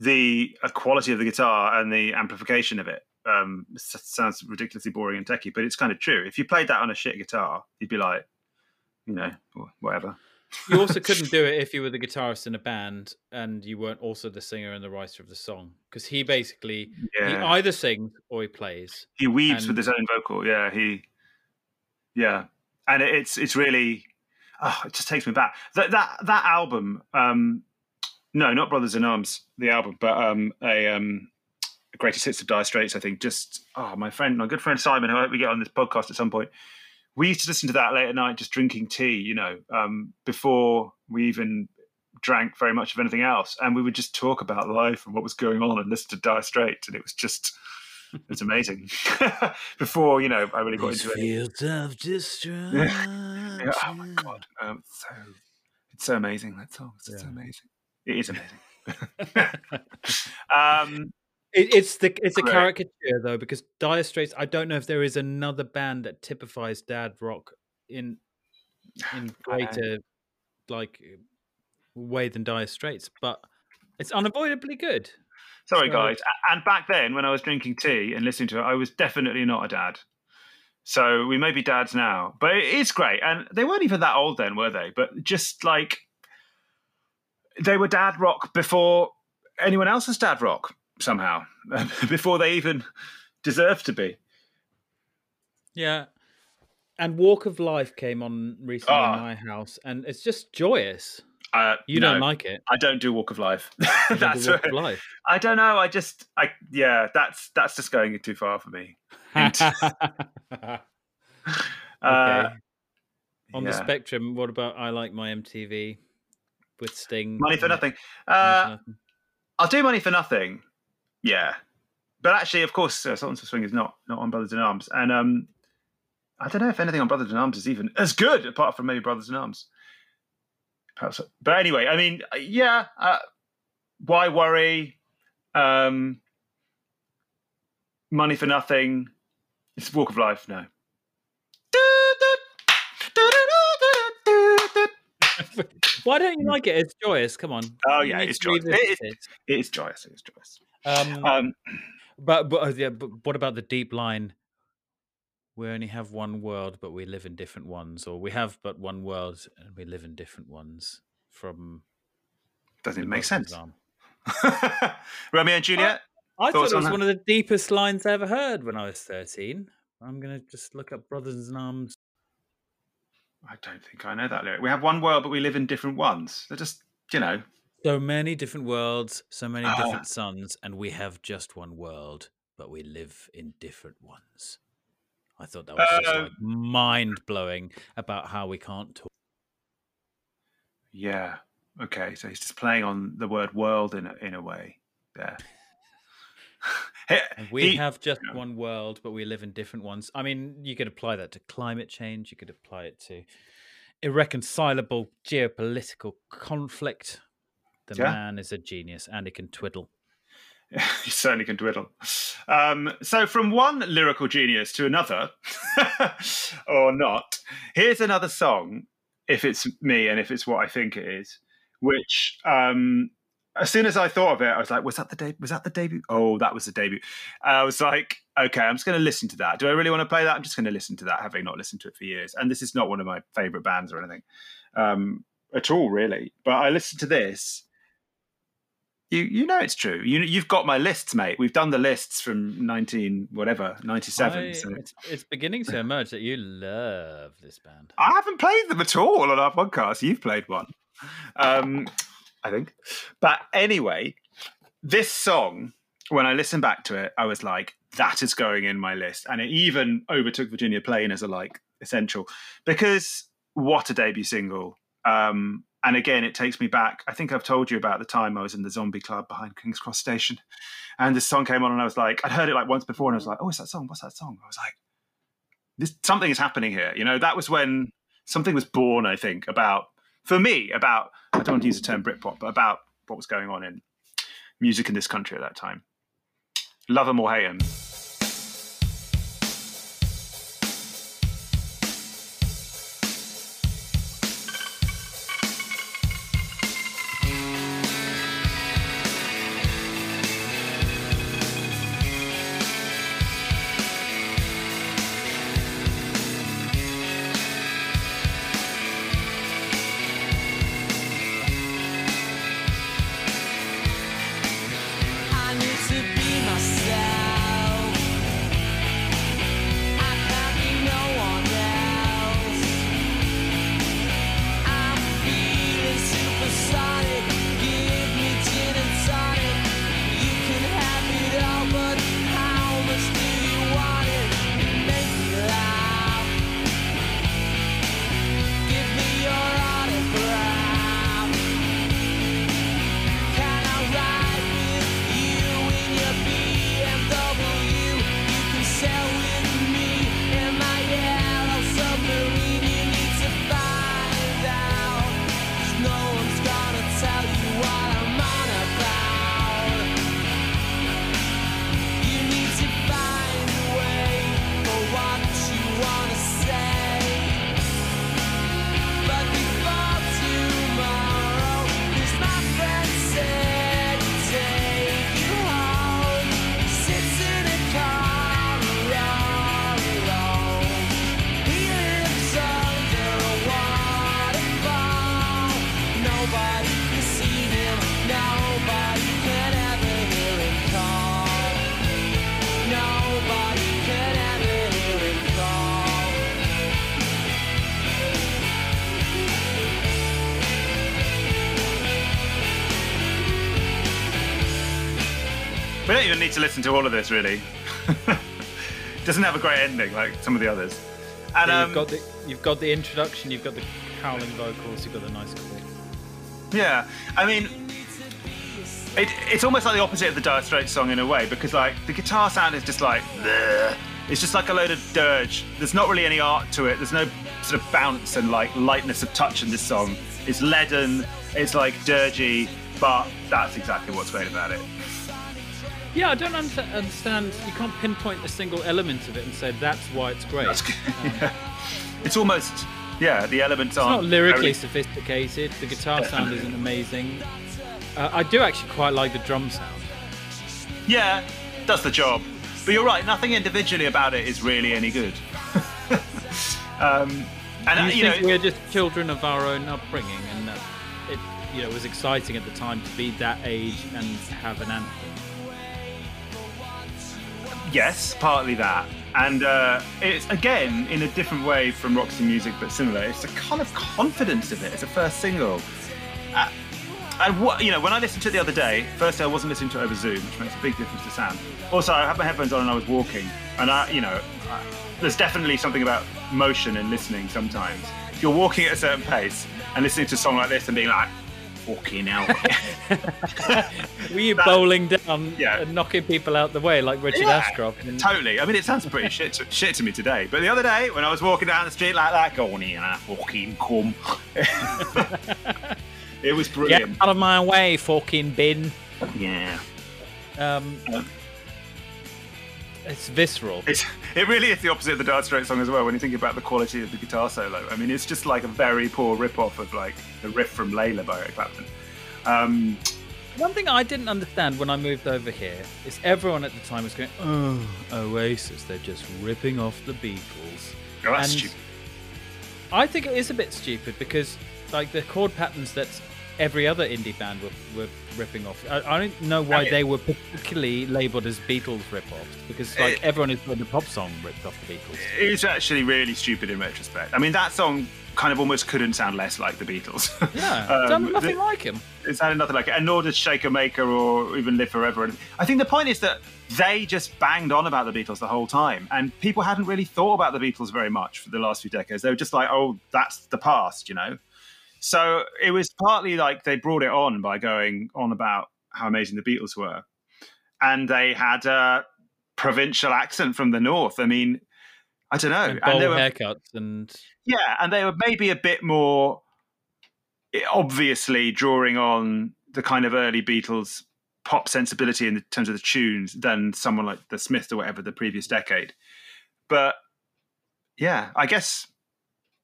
the uh, quality of the guitar and the amplification of it. Um, it sounds ridiculously boring and techie, but it's kind of true. If you played that on a shit guitar, you'd be like, you know, whatever. You also (laughs) couldn't do it if you were the guitarist in a band and you weren't also the singer and the writer of the song, because he basically he either sings or he plays. he weaves and- with his own vocal. Yeah, he, yeah, and it's it's really, oh, it just takes me back. That that that album, um, no, not Brothers in Arms, the album, but um, a um, greatest hits of Dire Straits. I think just oh, my friend, my good friend Simon, who I hope we get on this podcast at some point. We used to listen to that late at night, just drinking tea, you know, um, before we even drank very much of anything else, and we would just talk about life and what was going on and listen to Dire Straits, and it was just. It was amazing. (laughs) Before you know, I really got into it. fields of destruction. Yeah, oh my god, um, so it's so amazing that song. It's so Yeah. amazing. It is amazing. (laughs) um, It, it's the it's a caricature though because Dire Straits. I don't know if there is another band that typifies dad rock in in (sighs) greater like way than Dire Straits, but it's unavoidably good. Sorry, So- guys. And back then, when I was drinking tea and listening to it, I was definitely not a dad. So we may be dads now, but it is great. And they weren't even that old then, were they? But just like they were dad rock before anyone else was dad rock somehow, (laughs) before they even deserved to be. Yeah. And Walk of Life came on recently Ah. in my house, and it's just joyous. Uh, You no, don't like it. I don't do Walk of Life. (laughs) You don't (laughs) do that's Walk of Life. I don't know. I just, I yeah, that's that's just going too far for me. (laughs) okay. Uh, on the spectrum, what about I like my MTV with Sting? money for nothing. Money for Uh, Nothing? I'll do money for nothing. Yeah, but actually, of course, uh, Sultans of Swing is not not on Brothers in Arms, and um, I don't know if anything on Brothers in Arms is even as good, apart from maybe Brothers in Arms. Perhaps, but anyway, I mean, yeah. Uh, why worry? Um, money for nothing. It's a Walk of Life. No. (laughs) Why don't you like it? It's joyous. Come on. Oh, yeah, it's joyous. It It is joyous. It is joyous. Um, Um, but but, uh, yeah, but what about the deep line? We only have one world, but we live in different ones, or we have but one world and we live in different ones. From doesn't the even make sense. (laughs) Romeo and Juliet. I Thoughts thought it was that? one of the deepest lines I ever heard when I was thirteen. I'm gonna just look up Brothers in Arms. I don't think I know that lyric. We have one world, but we live in different ones. They're just, you know, So many different worlds, so many Ah. different suns, and we have just one world, but we live in different ones. I thought that was just Uh, like mind blowing about how we can't talk. yeah. Okay, so he's just playing on the word world in a, in a way. there. (laughs) And we he- have just yeah. one world, but we live in different ones. I mean, you could apply that to climate change. You could apply it to irreconcilable geopolitical conflict. The Yeah. man is a genius, and he can twiddle. (laughs) he certainly can twiddle. Um, so, from one lyrical genius to another, (laughs) or not, here's another song, if it's me and if it's what I think it is, which um, as soon as I thought of it, I was like, was that the de- was that the debut? Oh, that was the debut. I was like, okay, I'm just going to listen to that. Do I really want to play that? I'm just going to listen to that, having not listened to it for years. And this is not one of my favorite bands or anything um, at all, really. But I listened to this. You you know it's true. You you've got my lists, mate. We've done the lists from nineteen whatever ninety seven. So it's, it's beginning to emerge that you love this band. I haven't played them at all on our podcast. You've played one, um, I think. But anyway, this song, when I listened back to it, I was like, that is going in my list. And it even overtook Virginia Plain as a like essential because what a debut single. Um, and again, it takes me back. I think I've told you about the time I was in the zombie club behind King's Cross Station. And this song came on, and I was like, I'd heard it like once before, and I was like, oh, it's that song. What's that song? I was like, this something is happening here. You know, that was when something was born. I think about for me about I don't want to use the term Britpop, but about what was going on in music in this country at that time. Love 'em or hate 'em. Need to listen to all of this, really. (laughs) Doesn't have a great ending like some of the others. And Yeah, um, you've got the you've got the introduction, you've got the howling vocals, you've got the nice chord. Yeah, I mean, it, it's almost like the opposite of the Dire Straits song in a way because like the guitar sound is just like "Bleh." it's just like a load of dirge. There's not really any art to it. There's no sort of bounce and like lightness of touch in this song. It's leaden. It's like dirgy, but that's exactly what's great about it. Yeah, I don't under- understand. You can't pinpoint a single element of it and say that's why it's great. Yeah. (laughs) It's almost yeah. The elements not aren't lyrically very- sophisticated. The guitar sound isn't amazing. Uh, I do actually quite like the drum sound. Yeah, does the job. But you're right, nothing individually about it is really any good. (laughs) um, and Do uh, you, you know, we're just children of our own upbringing, and that it, you know, was exciting at the time to be that age and have an anthem? Yes, partly that. And uh, it's again in a different way from Roxy Music, but similar. It's a kind of confidence of it. It's a first single. Uh, and what you know, when I listened to it the other day, firstly I wasn't listening to it over Zoom, which makes a big difference to sound. Also, I had my headphones on and I was walking, and I, you know, I, there's definitely something about motion and listening sometimes. If you're walking at a certain pace and listening to a song like this and being like, "Fucking hell." (laughs) Were you That- bowling down Yeah. and knocking people out the way like Richard Yeah, Ashcroft? And, (laughs) Totally. I mean, it sounds pretty shit to, shit to me today. But the other day, when I was walking down the street like that, going in a fucking cum, (laughs) it was brilliant. Get out of my way, fucking bin. Yeah. Um, Um, it's visceral. It's, it really is the opposite of the Dire Straits song as well. When you think about the quality of the guitar solo, I mean, it's just like a very poor rip-off of like the riff from Layla by Eric Clapton. Um, One thing I didn't understand when I moved over here is everyone at the time was going, "Oh, Oasis, they're just ripping off the Beatles." oh, that's And stupid. I think it is a bit stupid because, like, the chord patterns that every other indie band were, were ripping off. I, I don't know why I mean- they were particularly labelled as Beatles rip-offs because, like, It- everyone who's doing the pop song ripped off the Beatles. It was actually really stupid in retrospect. I mean, that song kind of almost couldn't sound less like the Beatles. (laughs) Yeah, Um, done nothing the- like him. it sounded nothing like it, and nor did Shaker Maker or even Live Forever. And I think the point is that they just banged on about the Beatles the whole time, and people hadn't really thought about the Beatles very much for the last few decades. They were just like, "Oh, that's the past," you know. So it was partly like they brought it on by going on about how amazing the Beatles were, and they had a provincial accent from the north. I mean, I don't know, And bowl they were haircuts and yeah, and they were maybe a bit more eh, obviously drawing on the kind of early Beatles pop sensibility in terms of the tunes than someone like the Smiths or whatever the previous decade. But yeah, I guess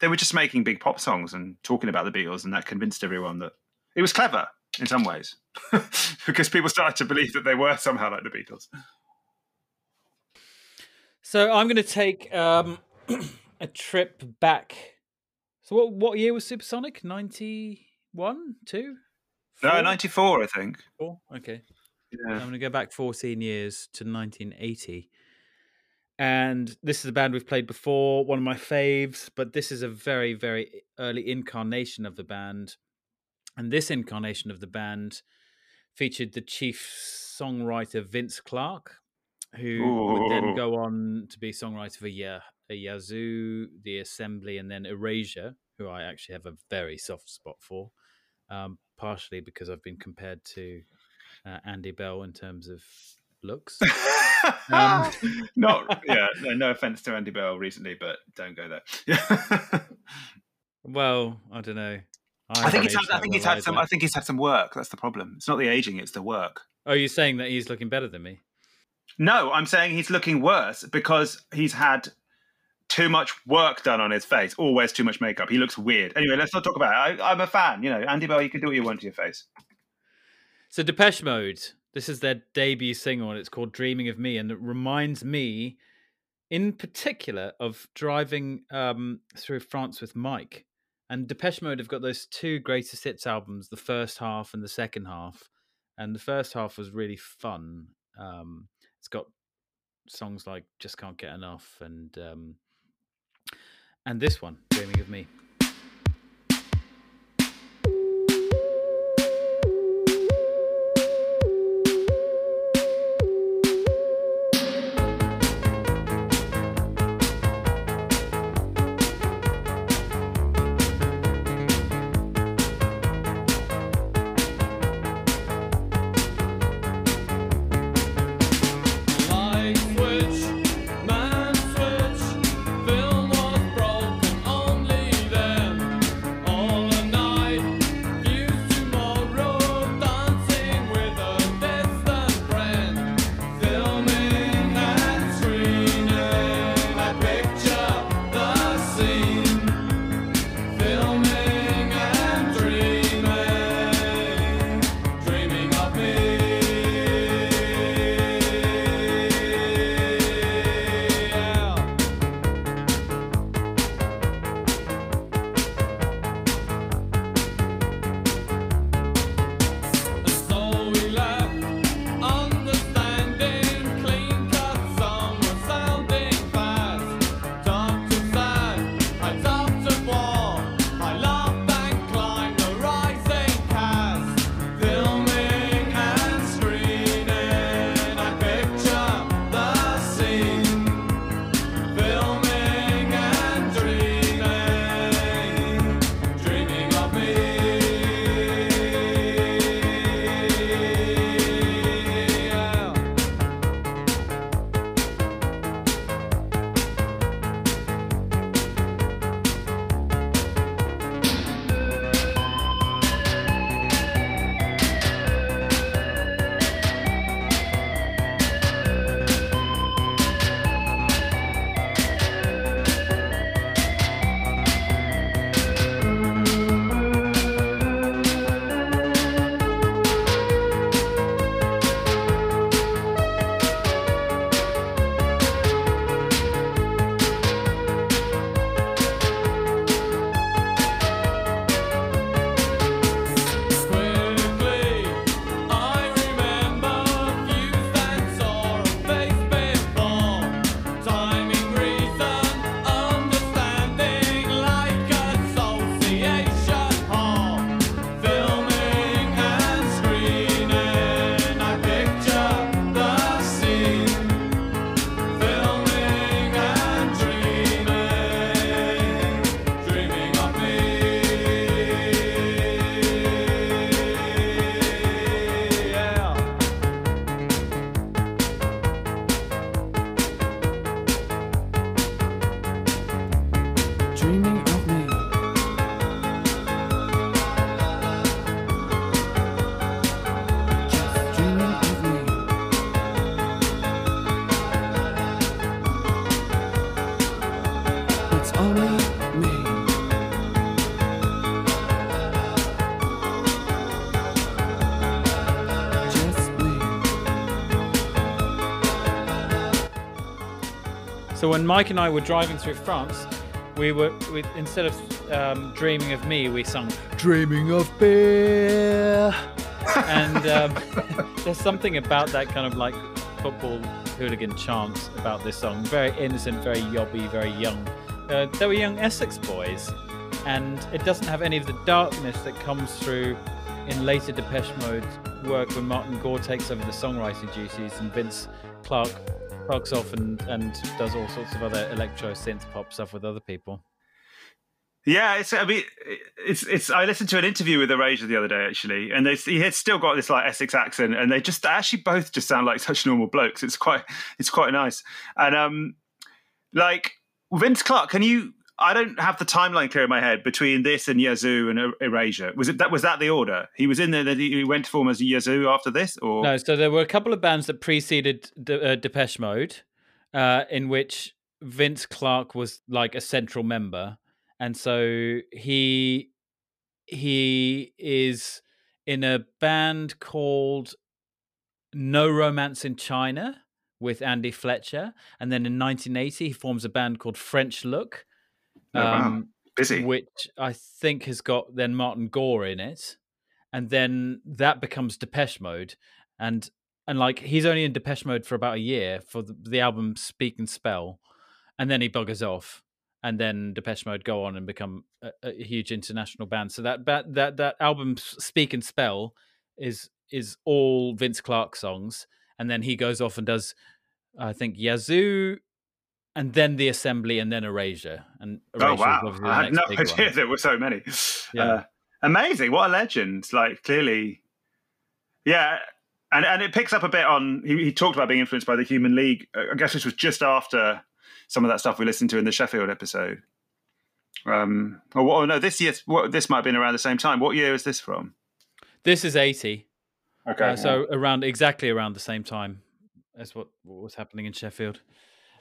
they were just making big pop songs and talking about the Beatles, and that convinced everyone that it was clever in some ways (laughs) because people started to believe that they were somehow like the Beatles. So I'm going to take um, (clears throat) a trip back. So what what year was Supersonic? Ninety one, two, No, 94, I think. four. Okay, I'm going to go back 14 years to 1980. And this is a band we've played before, one of my faves, but this is a very, very early incarnation of the band. And this incarnation of the band featured the chief songwriter Vince Clarke, who would then go on to be songwriter for yeah, a Yazoo, The Assembly, and then Erasure, who I actually have a very soft spot for, um, partially because I've been compared to uh, Andy Bell in terms of looks. (laughs) Um, Not yeah. No, no offense to Andy Bell recently, but don't go there. (laughs) Well, I don't know. I think haven't he's had, I that think he's had some. either. I think he's had some work. That's the problem. It's not the aging; it's the work. Oh, you're saying that he's looking better than me? No, I'm saying he's looking worse because he's had too much work done on his face. Or wears too much makeup. He looks weird. Anyway, let's not talk about it. I, I'm a fan. You know, Andy Bell. You can do what you want to your face. So Depeche Mode. This is their debut single, and it's called "Dreaming of Me," and it reminds me, in particular, of driving um, through France with Mike. And Depeche Mode have got those two greatest hits albums, the first half and the second half. And the first half was really fun. Um, it's got songs like "Just Can't Get Enough" and um, and this one, "Dreaming of Me." So when Mike and I were driving through France, we were we, instead of um, dreaming of me, we sung "Dreaming of Beer," and um, (laughs) there's something about that kind of like football hooligan chant about this song. Very innocent, very yobby, very young. Uh, they were young Essex boys, and it doesn't have any of the darkness that comes through in later Depeche Mode work when Martin Gore takes over the songwriting duties and Vince Clarke plugs off and, and does all sorts of other electro synth pop stuff with other people. Yeah, it's. I mean, it's. It's. I listened to an interview with Erasure the other day actually, and they, he had still got this like Essex accent, and they just actually both just sound like such normal blokes. It's quite. It's quite nice, and um, like Vince Clarke. Can you? I don't have the timeline clear in my head between this and Yazoo and Er- Erasure. Was it that? Was that the order? He was in there. That he went to form as Yazoo after this, or No, so there were a couple of bands that preceded De- uh, Depeche Mode, uh, in which Vince Clarke was like a central member, and so he he is in a band called No Romance in China with Andy Fletcher, and then in 1980 he forms a band called French Look, Oh, wow. um, busy? which I think has got then Martin Gore in it, and then that becomes Depeche Mode, and and like he's only in Depeche Mode for about a year for the, the album Speak and Spell, and then he buggers off, and then Depeche Mode go on and become a, a huge international band. So that that that that album Speak and Spell is is all Vince Clarke songs, and then he goes off and does I think Yazoo. And then the assembly, and then Erasure, and Oh Erasure is wow! I had no idea one. there were so many. Yeah. Uh, amazing! What a legend! Like clearly, yeah. And and it picks up a bit on. He, he talked about being influenced by the Human League. Uh, I guess this was just after some of that stuff we listened to in the Sheffield episode. Um. Oh, oh no! This year, this might have been around the same time. What year is this from? This is 80. Okay. Uh, so around exactly around the same time as what, what was happening in Sheffield.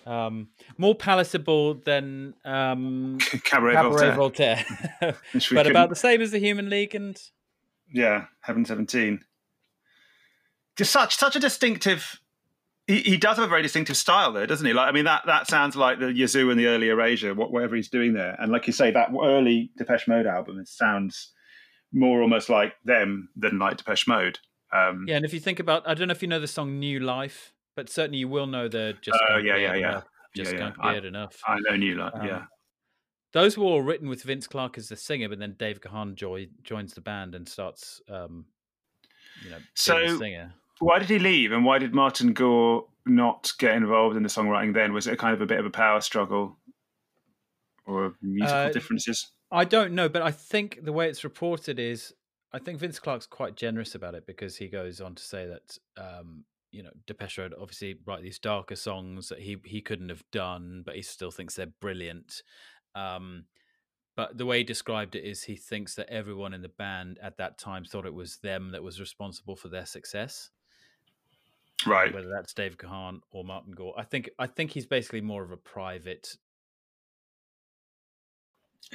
Um, more palatable than um, Cabaret, Cabaret Voltaire. Voltaire, (laughs) but about the same as the Human League. And Yeah, Heaven Seventeen. Just such such a distinctive. He, he does have a very distinctive style there, doesn't he? Like, I mean, that that sounds like the Yazoo and the early Erasure, what, whatever he's doing there. And like you say, that early Depeche Mode album, it sounds more almost like them than like Depeche Mode. Um, yeah, and if you think about, I don't know if you know the song "New Life," but certainly you will know the "Just Oh, yeah, yeah, yeah. Just Yeah, yeah. can't I- get enough. I know New Life. Um, yeah, Those were all written with Vince Clarke as the singer, but then Dave Gahan joy, joins the band and starts, um, you know, So- singer. why did he leave, and why did Martin Gore not get involved in the songwriting? Then was it a kind of a bit of a power struggle, or musical Uh, differences? I don't know, but I think the way it's reported is I think Vince Clarke's quite generous about it because he goes on to say that um, you know Depeche Mode obviously write these darker songs that he he couldn't have done, but he still thinks they're brilliant. Um, but the way he described it is he thinks that everyone in the band at that time thought it was them that was responsible for their success, Right. whether that's Dave Gahan or Martin Gore. I think I think he's basically more of a private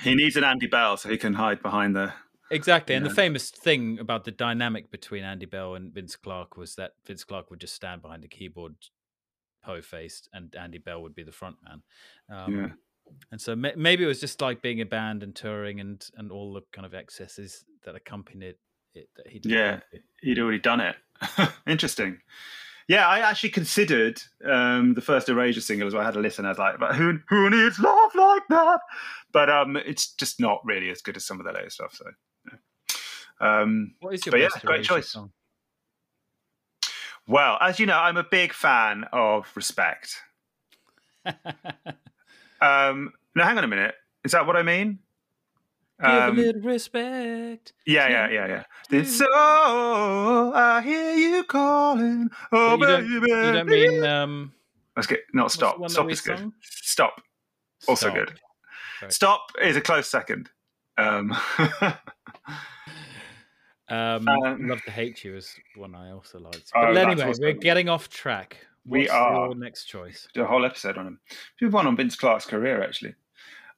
He needs an Andy Bell so he can hide behind the. Exactly. And Yeah. the famous thing about the dynamic between Andy Bell and Vince Clarke was that Vince Clarke would just stand behind the keyboard, po faced, and Andy Bell would be the front man. Um, Yeah. And so ma- maybe it was just like being a band and touring and, and all the kind of excesses that accompanied it that he did. Yeah, he'd already done it. (laughs) Interesting. Yeah, I actually considered um, the first Erasure single as well. I had a listen. I was like, "But who who needs love like that?" But um, it's just not really as good as some of the later stuff. So. Um, What is your But yeah, great choice. song? well, as you know, I'm a big fan of Respect. (laughs) Um, now, hang on a minute. Is that what I mean? Give a Um, little respect. yeah, yeah, yeah, yeah. Then so I hear you calling. Oh, you, don't, baby. you don't mean um, Let's get not stop. Stop is good. sung? Stop. Also Stop. good. Stop is a close second. Um, (laughs) Um, Um, Love to Hate You is one I also liked. Oh, But that's anyway, we're getting off track. We are. next choice? do a whole episode on him. We've one on Vince Clarke's career actually.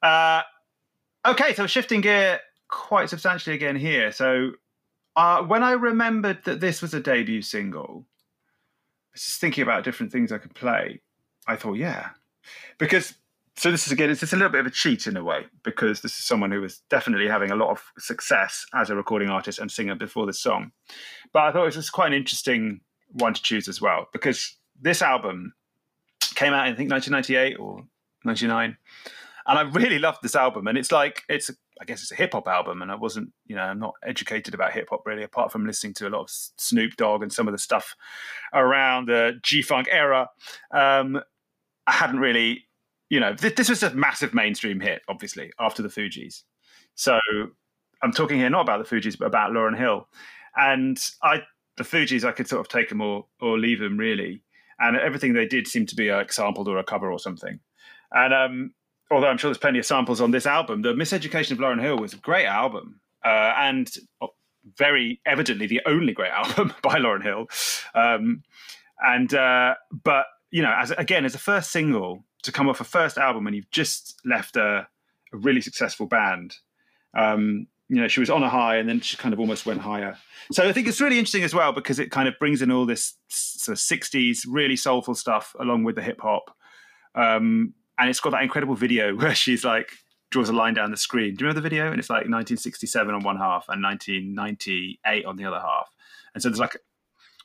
Uh, okay, so shifting gear quite substantially again here. So uh, when I remembered that this was a debut single, I was just thinking about different things I could play. I thought, yeah, because so this is again it's just a little bit of a cheat in a way because this is someone who was definitely having a lot of success as a recording artist and singer before this song. But i thought it was quite an interesting one to choose as well because this album came out in, i think 1998 or 99 and i really loved this album and it's like it's i guess it's a hip-hop album and i wasn't you know i'm not educated about hip-hop really apart from listening to a lot of snoop dogg and some of the stuff around the g-funk era. Um, i hadn't really you know, th- this was a massive mainstream hit, obviously, after the Fugees. So I'm talking here not about the Fugees, but about Lauryn Hill. And I, the Fugees, I could sort of take them or, or leave them really. And everything they did seemed to be like sampled or a cover or something. And um, although I'm sure there's plenty of samples on this album, the Miseducation of Lauryn Hill was a great album. Uh, and very evidently the only great (laughs) album by Lauryn Hill. Um, and, uh, but, you know, as again, as a first single, to come off a first album when you've just left a, a really successful band. Um, you know, she was on a high and then she kind of almost went higher. So I think it's really interesting as well because it kind of brings in all this sort of 60s, really soulful stuff along with the hip hop. Um, and it's got that incredible video (laughs) where she's like, draws a line down the screen. Do you remember the video? And it's like 1967 on one half and 1998 on the other half. And so there's like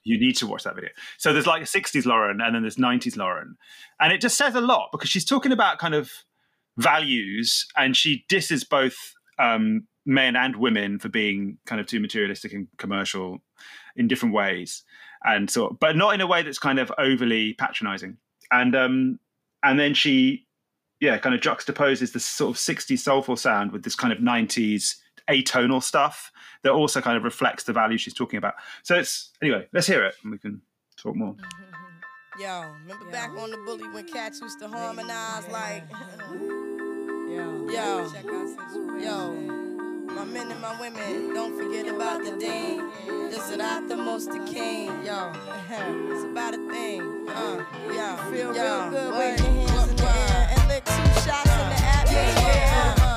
you need to watch that video. So there's like a 60s Lauryn and then there's 90s Lauryn. And it just says a lot because she's talking about kind of values and she disses both um, men and women for being kind of too materialistic and commercial in different ways. And so, but not in a way that's kind of overly patronizing. And, um, and then she, yeah, kind of juxtaposes the sort of 60s soulful sound with this kind of 90s atonal stuff that also kind of reflects the value she's talking about. So it's anyway, let's hear it and we can talk more. (laughs) Yo, remember back on the bully when cats used to harmonize like, Yo, yo, check out yo. My men and my women, don't forget about the dean. This is not the most the king, yo. (laughs) It's about a thing, uh, yo. Feel yo. real good, Word, wave your hands in the air and lick two shots in the atmosphere.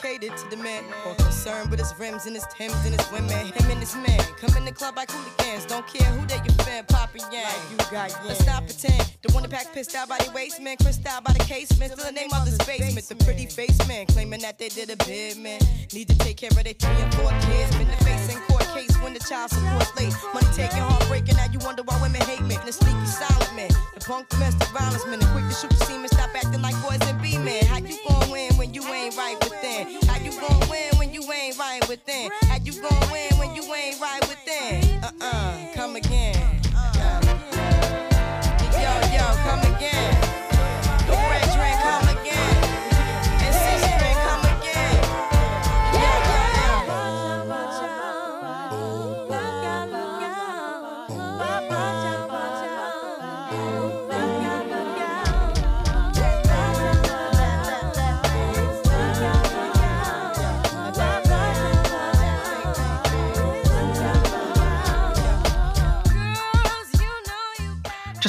Dedicated to the man more concerned with his rims and his Timbs and his women. Him and his man come in the club like hooligans. Don't care who they you fan, poppin' yang. You got yeah. Let's not pretend. The one that pack pissed out by the waistman, crissed out by the casement. Still the name of this basement. The pretty face man claiming that they did a bid, man. Need to take care of their three and four kids. Been the face case when the child support's late. Money taking, heartbreaking. Now you wonder why women hate me. The sneaky silent man. The punk domestic violence man. The quick to shoot the semen. Stop acting like boys and be men. How you gon' win when you ain't right within? How you gon' win when you ain't right within? How you gon' win when you ain't right within? Uh uh, come again. Yo, yo, come again.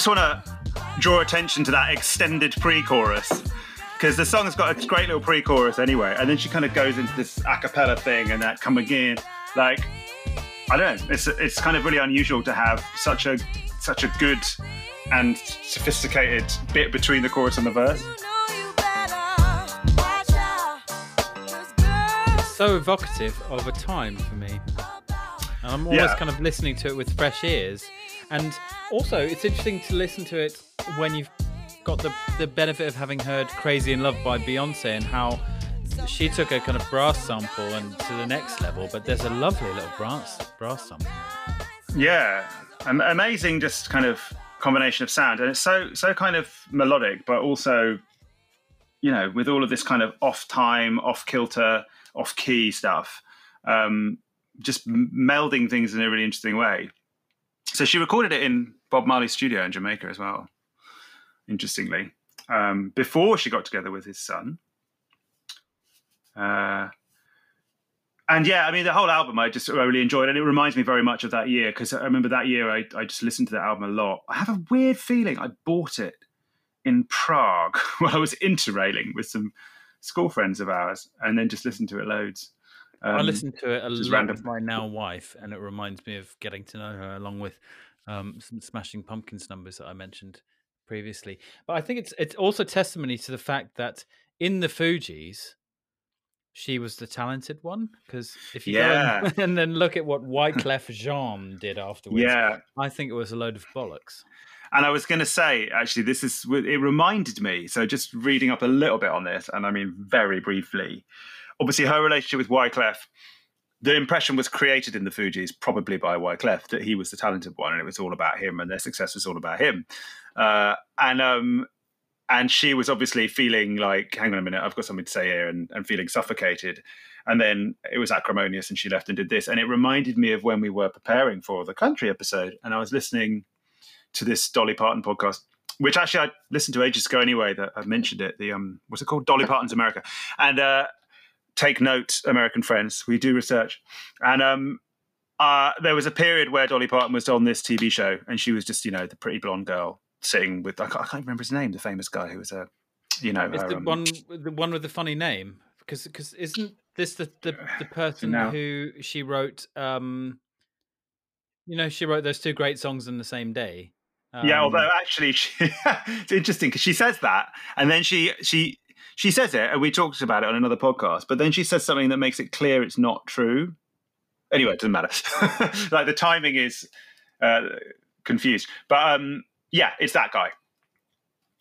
Just want to draw attention to that extended pre-chorus because the song's got a great little pre-chorus anyway, and then she kind of goes into this a cappella thing and that come again. Like I don't know, it's it's kind of really unusual to have such a such a good and sophisticated bit between the chorus and the verse. You know you better watch out. 'cause girls So evocative of a time for me. And I'm always Yeah. kind of listening to it with fresh ears. And also, it's interesting to listen to it when you've got the, the benefit of having heard Crazy in Love by Beyonce and how she took a kind of brass sample and to the next level. But there's a lovely little brass brass sample. Yeah, Am- amazing, just kind of combination of sound, and it's so so kind of melodic, but also, you know, with all of this kind of off time, off kilter, off key stuff, um, just melding things in a really interesting way. So she recorded it in Bob Marley's studio in Jamaica as well. Interestingly, um, before she got together with his son. Uh, and yeah, I mean, the whole album I just I really enjoyed, and it reminds me very much of that year because I remember that year I, I just listened to that album a lot. I have a weird feeling I bought it in Prague (laughs) while I was interrailing with some school friends of ours, and then just listened to it loads. I Um, listened to it a lot random. with my now wife, and it reminds me of getting to know her, along with um, some Smashing Pumpkins numbers that I mentioned previously. But I think it's it's also testimony to the fact that in the Fugees, she was the talented one. Because if you go and, (laughs) and then look at what Wyclef Jean did afterwards, Yeah, I think it was a load of bollocks. And I was going to say, actually, this is it reminded me. So just reading up a little bit on this, and I mean very briefly. Obviously, her relationship with Wyclef, the impression was created in the Fugees probably by Wyclef that he was the talented one, and it was all about him, and their success was all about him. Uh, and um, and she was obviously feeling like, hang on a minute, I've got something to say here, and, and feeling suffocated. And then it was acrimonious, and she left and did this. And it reminded me of when we were preparing for the country episode, and I was listening to this Dolly Parton podcast, which actually I listened to ages ago anyway. That I mentioned it. The um, what's it called? Dolly Parton's America. And uh, take note, American friends. We do research, and um, uh, there was a period where Dolly Parton was on this TV show, and she was just you know the pretty blonde girl sitting with I can't, I can't remember his name, the famous guy who was a you know It's her, the um, one, the one with the funny name. Because, because isn't this the the, the (sighs) person now. who she wrote? Um, you know, she wrote those two great songs in the same day. yeah, Um, although actually, she, (laughs) it's interesting because she says that, and then she she she says it, and we talked about it on another podcast. But then she says something that makes it clear it's not true. Anyway, it doesn't matter. (laughs) like the timing is uh, confused, but um, yeah, it's that guy.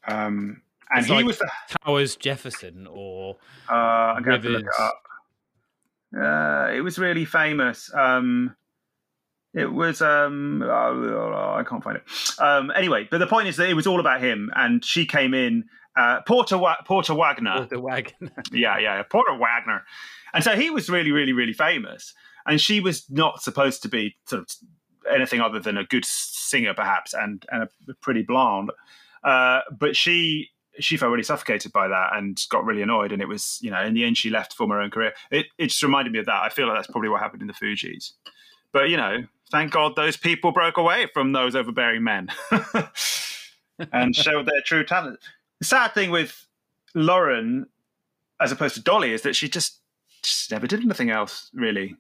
Um, and It's he like- was the. Towers Jefferson or Uh, I'm going to look it up. Uh, it was really famous. Um, it was um, oh, I can't find it. Um, anyway, but the point is that it was all about him, and she came in. Uh, Porter Wa- Porter Wagoner, the wagon. (laughs) yeah, yeah, Porter Wagoner, and so he was really, really, really famous, and she was not supposed to be sort of anything other than a good singer, perhaps, and and a pretty blonde. Uh, but she she felt really suffocated by that and got really annoyed, and it was you know in the end she left for her own career. It it just reminded me of that. I feel like that's probably what happened in the Fugees. But you know, thank God those people broke away from those overbearing men (laughs) and showed their true talent. The sad thing with Lauryn, as opposed to Dolly, is that she just, just never did anything else really.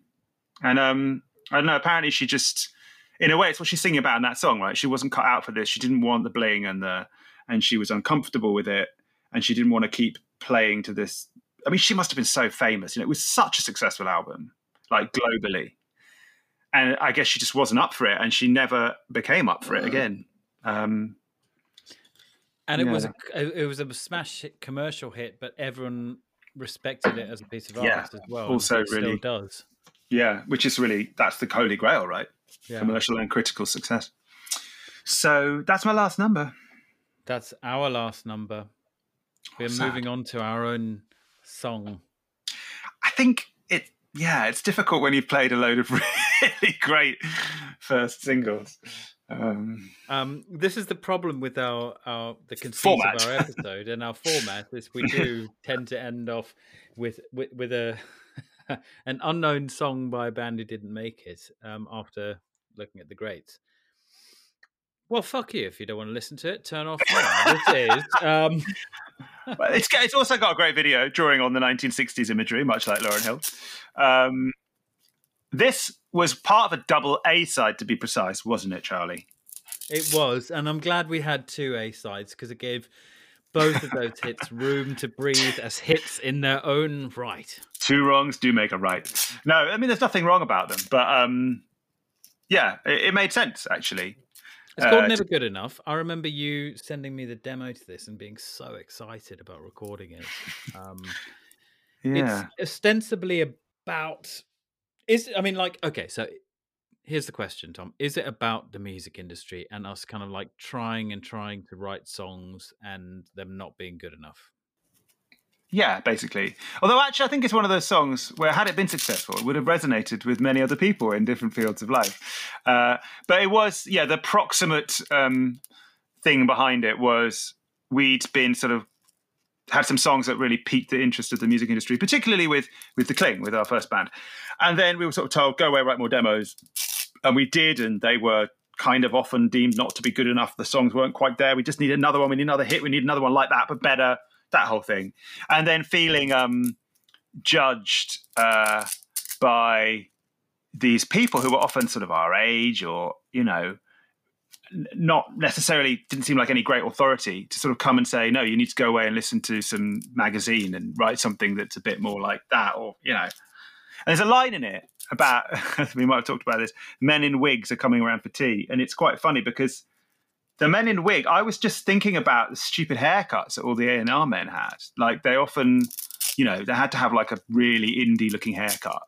And um, I don't know. Apparently, she just, in a way, it's what she's singing about in that song, right? She wasn't cut out for this. She didn't want the bling and the, and she was uncomfortable with it, and she didn't want to keep playing to this. I mean, she must have been so famous. You know, it was such a successful album, like globally. And I guess she just wasn't up for it, and she never became up for it again. Um, and it was a, it was a smash hit, commercial hit, but everyone respected it as a piece of art Yeah, as well. also it still really- does. Yeah, which is really that's the holy grail, right? Yeah. Commercial and critical success. So that's my last number. That's our last number. We're moving on to our own song. I think it. Yeah, it's difficult when you've played a load of (laughs) really great first singles. Um, Um, this is the problem with our, our the conceit of our (laughs) episode and our format is we do tend to end off with with, with a (laughs) an unknown song by a band who didn't make it um, after looking at the greats. Well, fuck you if you don't want to listen to it. Turn off this is um, (laughs) it's it's also got a great video drawing on the 1960s imagery, much like Lauryn Hill. Um, this was part of a double A side, to be precise, wasn't it, Charlie? It was, and I'm glad we had two A sides because it gave both of those hits (laughs) room to breathe as hits in their own right. Two wrongs do make a right. No, I mean there's nothing wrong about them, but um, yeah, it, it made sense actually. It's called Uh, Never Good Enough. I remember you sending me the demo to this and being so excited about recording it. Um, Yeah, It's ostensibly about. Is I mean, like, okay, so here's the question, Tom: Is it about the music industry and us kind of like trying and trying to write songs and them not being good enough? yeah, basically. Although actually, I think it's one of those songs where had it been successful, it would have resonated with many other people in different fields of life. Uh, but it was, yeah, the proximate um, thing behind it was we'd been sort of had some songs that really piqued the interest of the music industry, particularly with with the Cling, with our first band. And then we were sort of told, go away, write more demos, and we did, and they were kind of often deemed not to be good enough. The songs weren't quite there. We just need another one. We need another hit. We need another one like that, but better. That whole thing, and then feeling um, judged uh, by these people who were often sort of our age, or you know, not necessarily didn't seem like any great authority to sort of come and say, no, you need to go away and listen to some magazine and write something that's a bit more like that, or you know. And there's a line in it about (laughs) we might have talked about this. Men in wigs are coming around for tea, and it's quite funny because the men in wig. I was just thinking about the stupid haircuts that all the A and R men had. Like they often, you know, they had to have like a really indie looking haircut.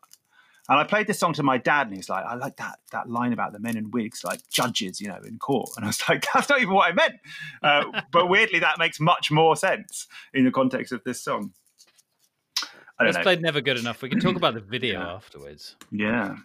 And I played this song to my dad, and he's like, "I like that that line about the men in wigs, like judges, you know, in court." And I was (laughs) like, "That's not even what I meant." Uh, but weirdly, that makes much more sense in the context of this song. I don't Let's know. play Never Good Enough. We can talk about the video Yeah. afterwards. Yeah.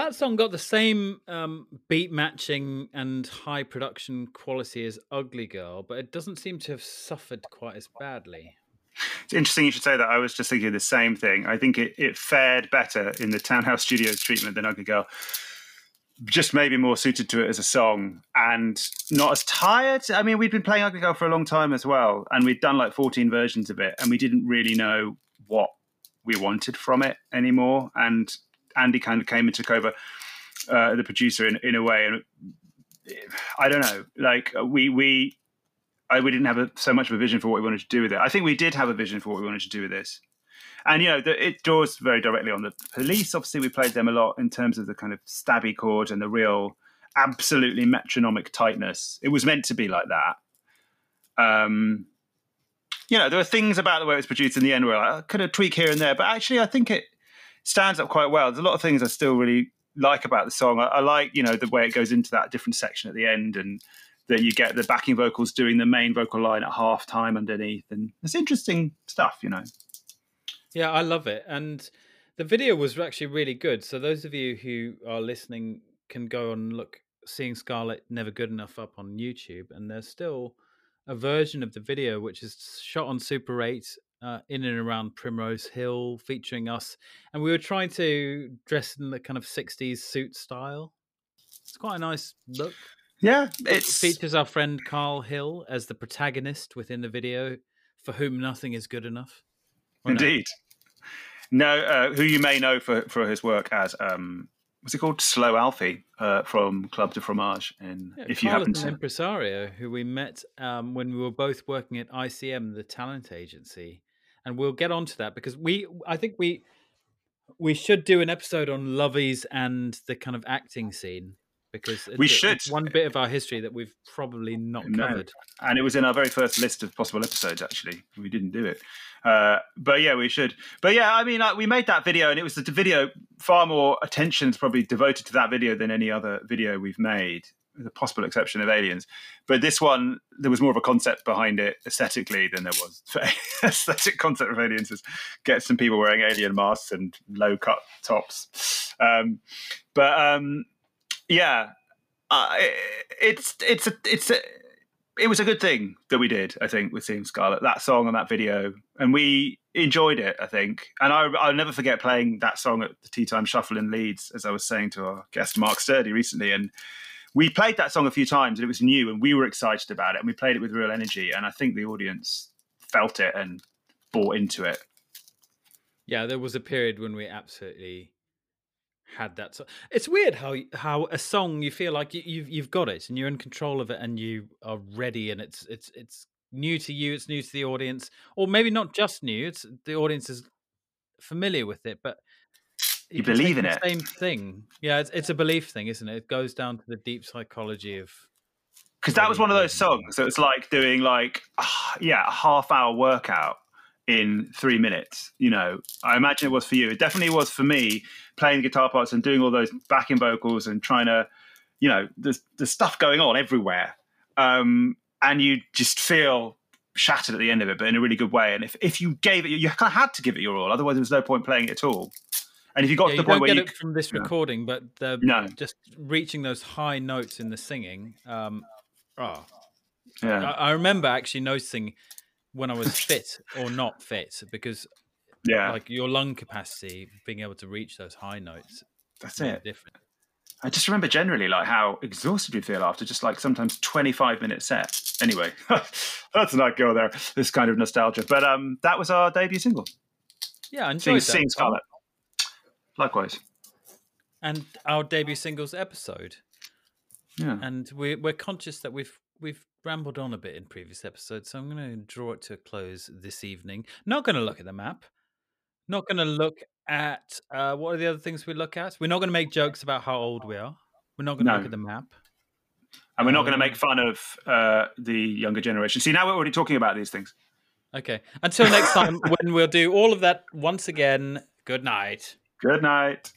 That song got the same um, beat matching and high production quality as Ugly Girl, but it doesn't seem to have suffered quite as badly. It's interesting you should say that. I was just thinking the same thing. I think it, it fared better in the Townhouse Studios treatment than Ugly Girl. Just maybe more suited to it as a song and not as tired. I mean, we'd been playing Ugly Girl for a long time as well, and we'd done like 14 versions of it, and we didn't really know what we wanted from it anymore. And Andy kind of came and took over uh, the producer in, in a way. And I don't know, like we, we, I, we didn't have a, so much of a vision for what we wanted to do with it. I think we did have a vision for what we wanted to do with this. And, you know, the, it draws very directly on the police. Obviously, we played them a lot in terms of the kind of stabby chord and the real, absolutely metronomic tightness. It was meant to be like that. Um, you know, there were things about the way it was produced in the end where I could have tweak here and there, but actually, I think it stands up quite well. There's a lot of things I still really like about the song. I, I like, you know, the way it goes into that different section at the end and that you get the backing vocals doing the main vocal line at half time underneath. And it's interesting stuff, you know. Yeah, I love it. And the video was actually really good. So those of you who are listening can go and look seeing Scarlet Never Good Enough up on YouTube and there's still a version of the video which is shot on Super 8 uh, in and around Primrose Hill featuring us and we were trying to dress in the kind of 60s suit style. It's quite a nice look. Yeah, It features our friend Carl Hill as the protagonist within the video for whom nothing is good enough. Or no? indeed. No, uh, who you may know for, for his work as um, what's it called? Slow Alfie uh, from Club de Fromage. And Yeah, if you happen is to, impresario, who we met um, when we were both working at ICM, the talent agency, and we'll get onto that because we, I think we, we should do an episode on Lovies and the kind of acting scene because We it's, should. it's one bit of our history that we've probably not No. covered. and it was in our very first list of possible episodes. Actually, we didn't do it, uh, but yeah, we should. But yeah, I mean, like, we made that video, and it was the video far more attention's probably devoted to that video than any other video we've made, the possible exception of Aliens. But this one, there was more of a concept behind it aesthetically than there was (laughs) aesthetic concept of Aliens. Is get some people wearing alien masks and low cut tops, um, but um, yeah, uh, it's it's a it's a it was a good thing that we did, I think, with seeing Scarlet, that song and that video, and we enjoyed it, I think. And I, I'll never forget playing that song at the Tea Time Shuffle in Leeds, as I was saying to our guest Mark Sturdy recently. And we played that song a few times, and it was new, and we were excited about it, and we played it with real energy. And I think the audience felt it and bought into it. Yeah, there was a period when we absolutely had that. So it's weird how how a song you feel like you, you've you've got it and you're in control of it and you are ready and it's it's it's new to you, it's new to the audience, or maybe not just new. It's the audience is familiar with it, but You believe in the it. Same thing. Yeah, it's it's a belief thing, isn't it? It goes down to the deep psychology of because that was one of those songs. So it's like doing like ah, yeah, a half hour workout in three minutes. You know, I imagine it was for you. It definitely was for me playing guitar parts and doing all those backing vocals and trying to, you know, there's there's stuff going on everywhere, um, and you just feel shattered at the end of it, but in a really good way. And if if you gave it, you kind of had to give it your all. Otherwise, there was no point playing it at all. And if you got yeah, to you the point don't where get you it from this yeah. recording, but the No. just reaching those high notes in the singing. Um, oh, yeah, I, I remember actually noticing when I was (laughs) fit or not fit because yeah, like your lung capacity, being able to reach those high notes, that's it. different. I just remember generally like how exhausted you feel after just like sometimes 25 minute set. Anyway, let's not go there. This kind of nostalgia. But um that was our debut single. Yeah, I enjoyed that. seeing Tom. Scarlet. Likewise. and our debut singles episode. Yeah. And we're we're conscious that we've we've rambled on a bit in previous episodes, so I'm going to draw it to a close this evening. Not going to look at the map. Not going to look at uh, what are the other things we look at. We're not going to make jokes about how old we are. We're not going to No. look at the map. And we're not going to Um, make fun of uh, the younger generation. See, now we're already talking about these things. Okay. Until next time, (laughs) when we'll do all of that once again. Good night. Good night.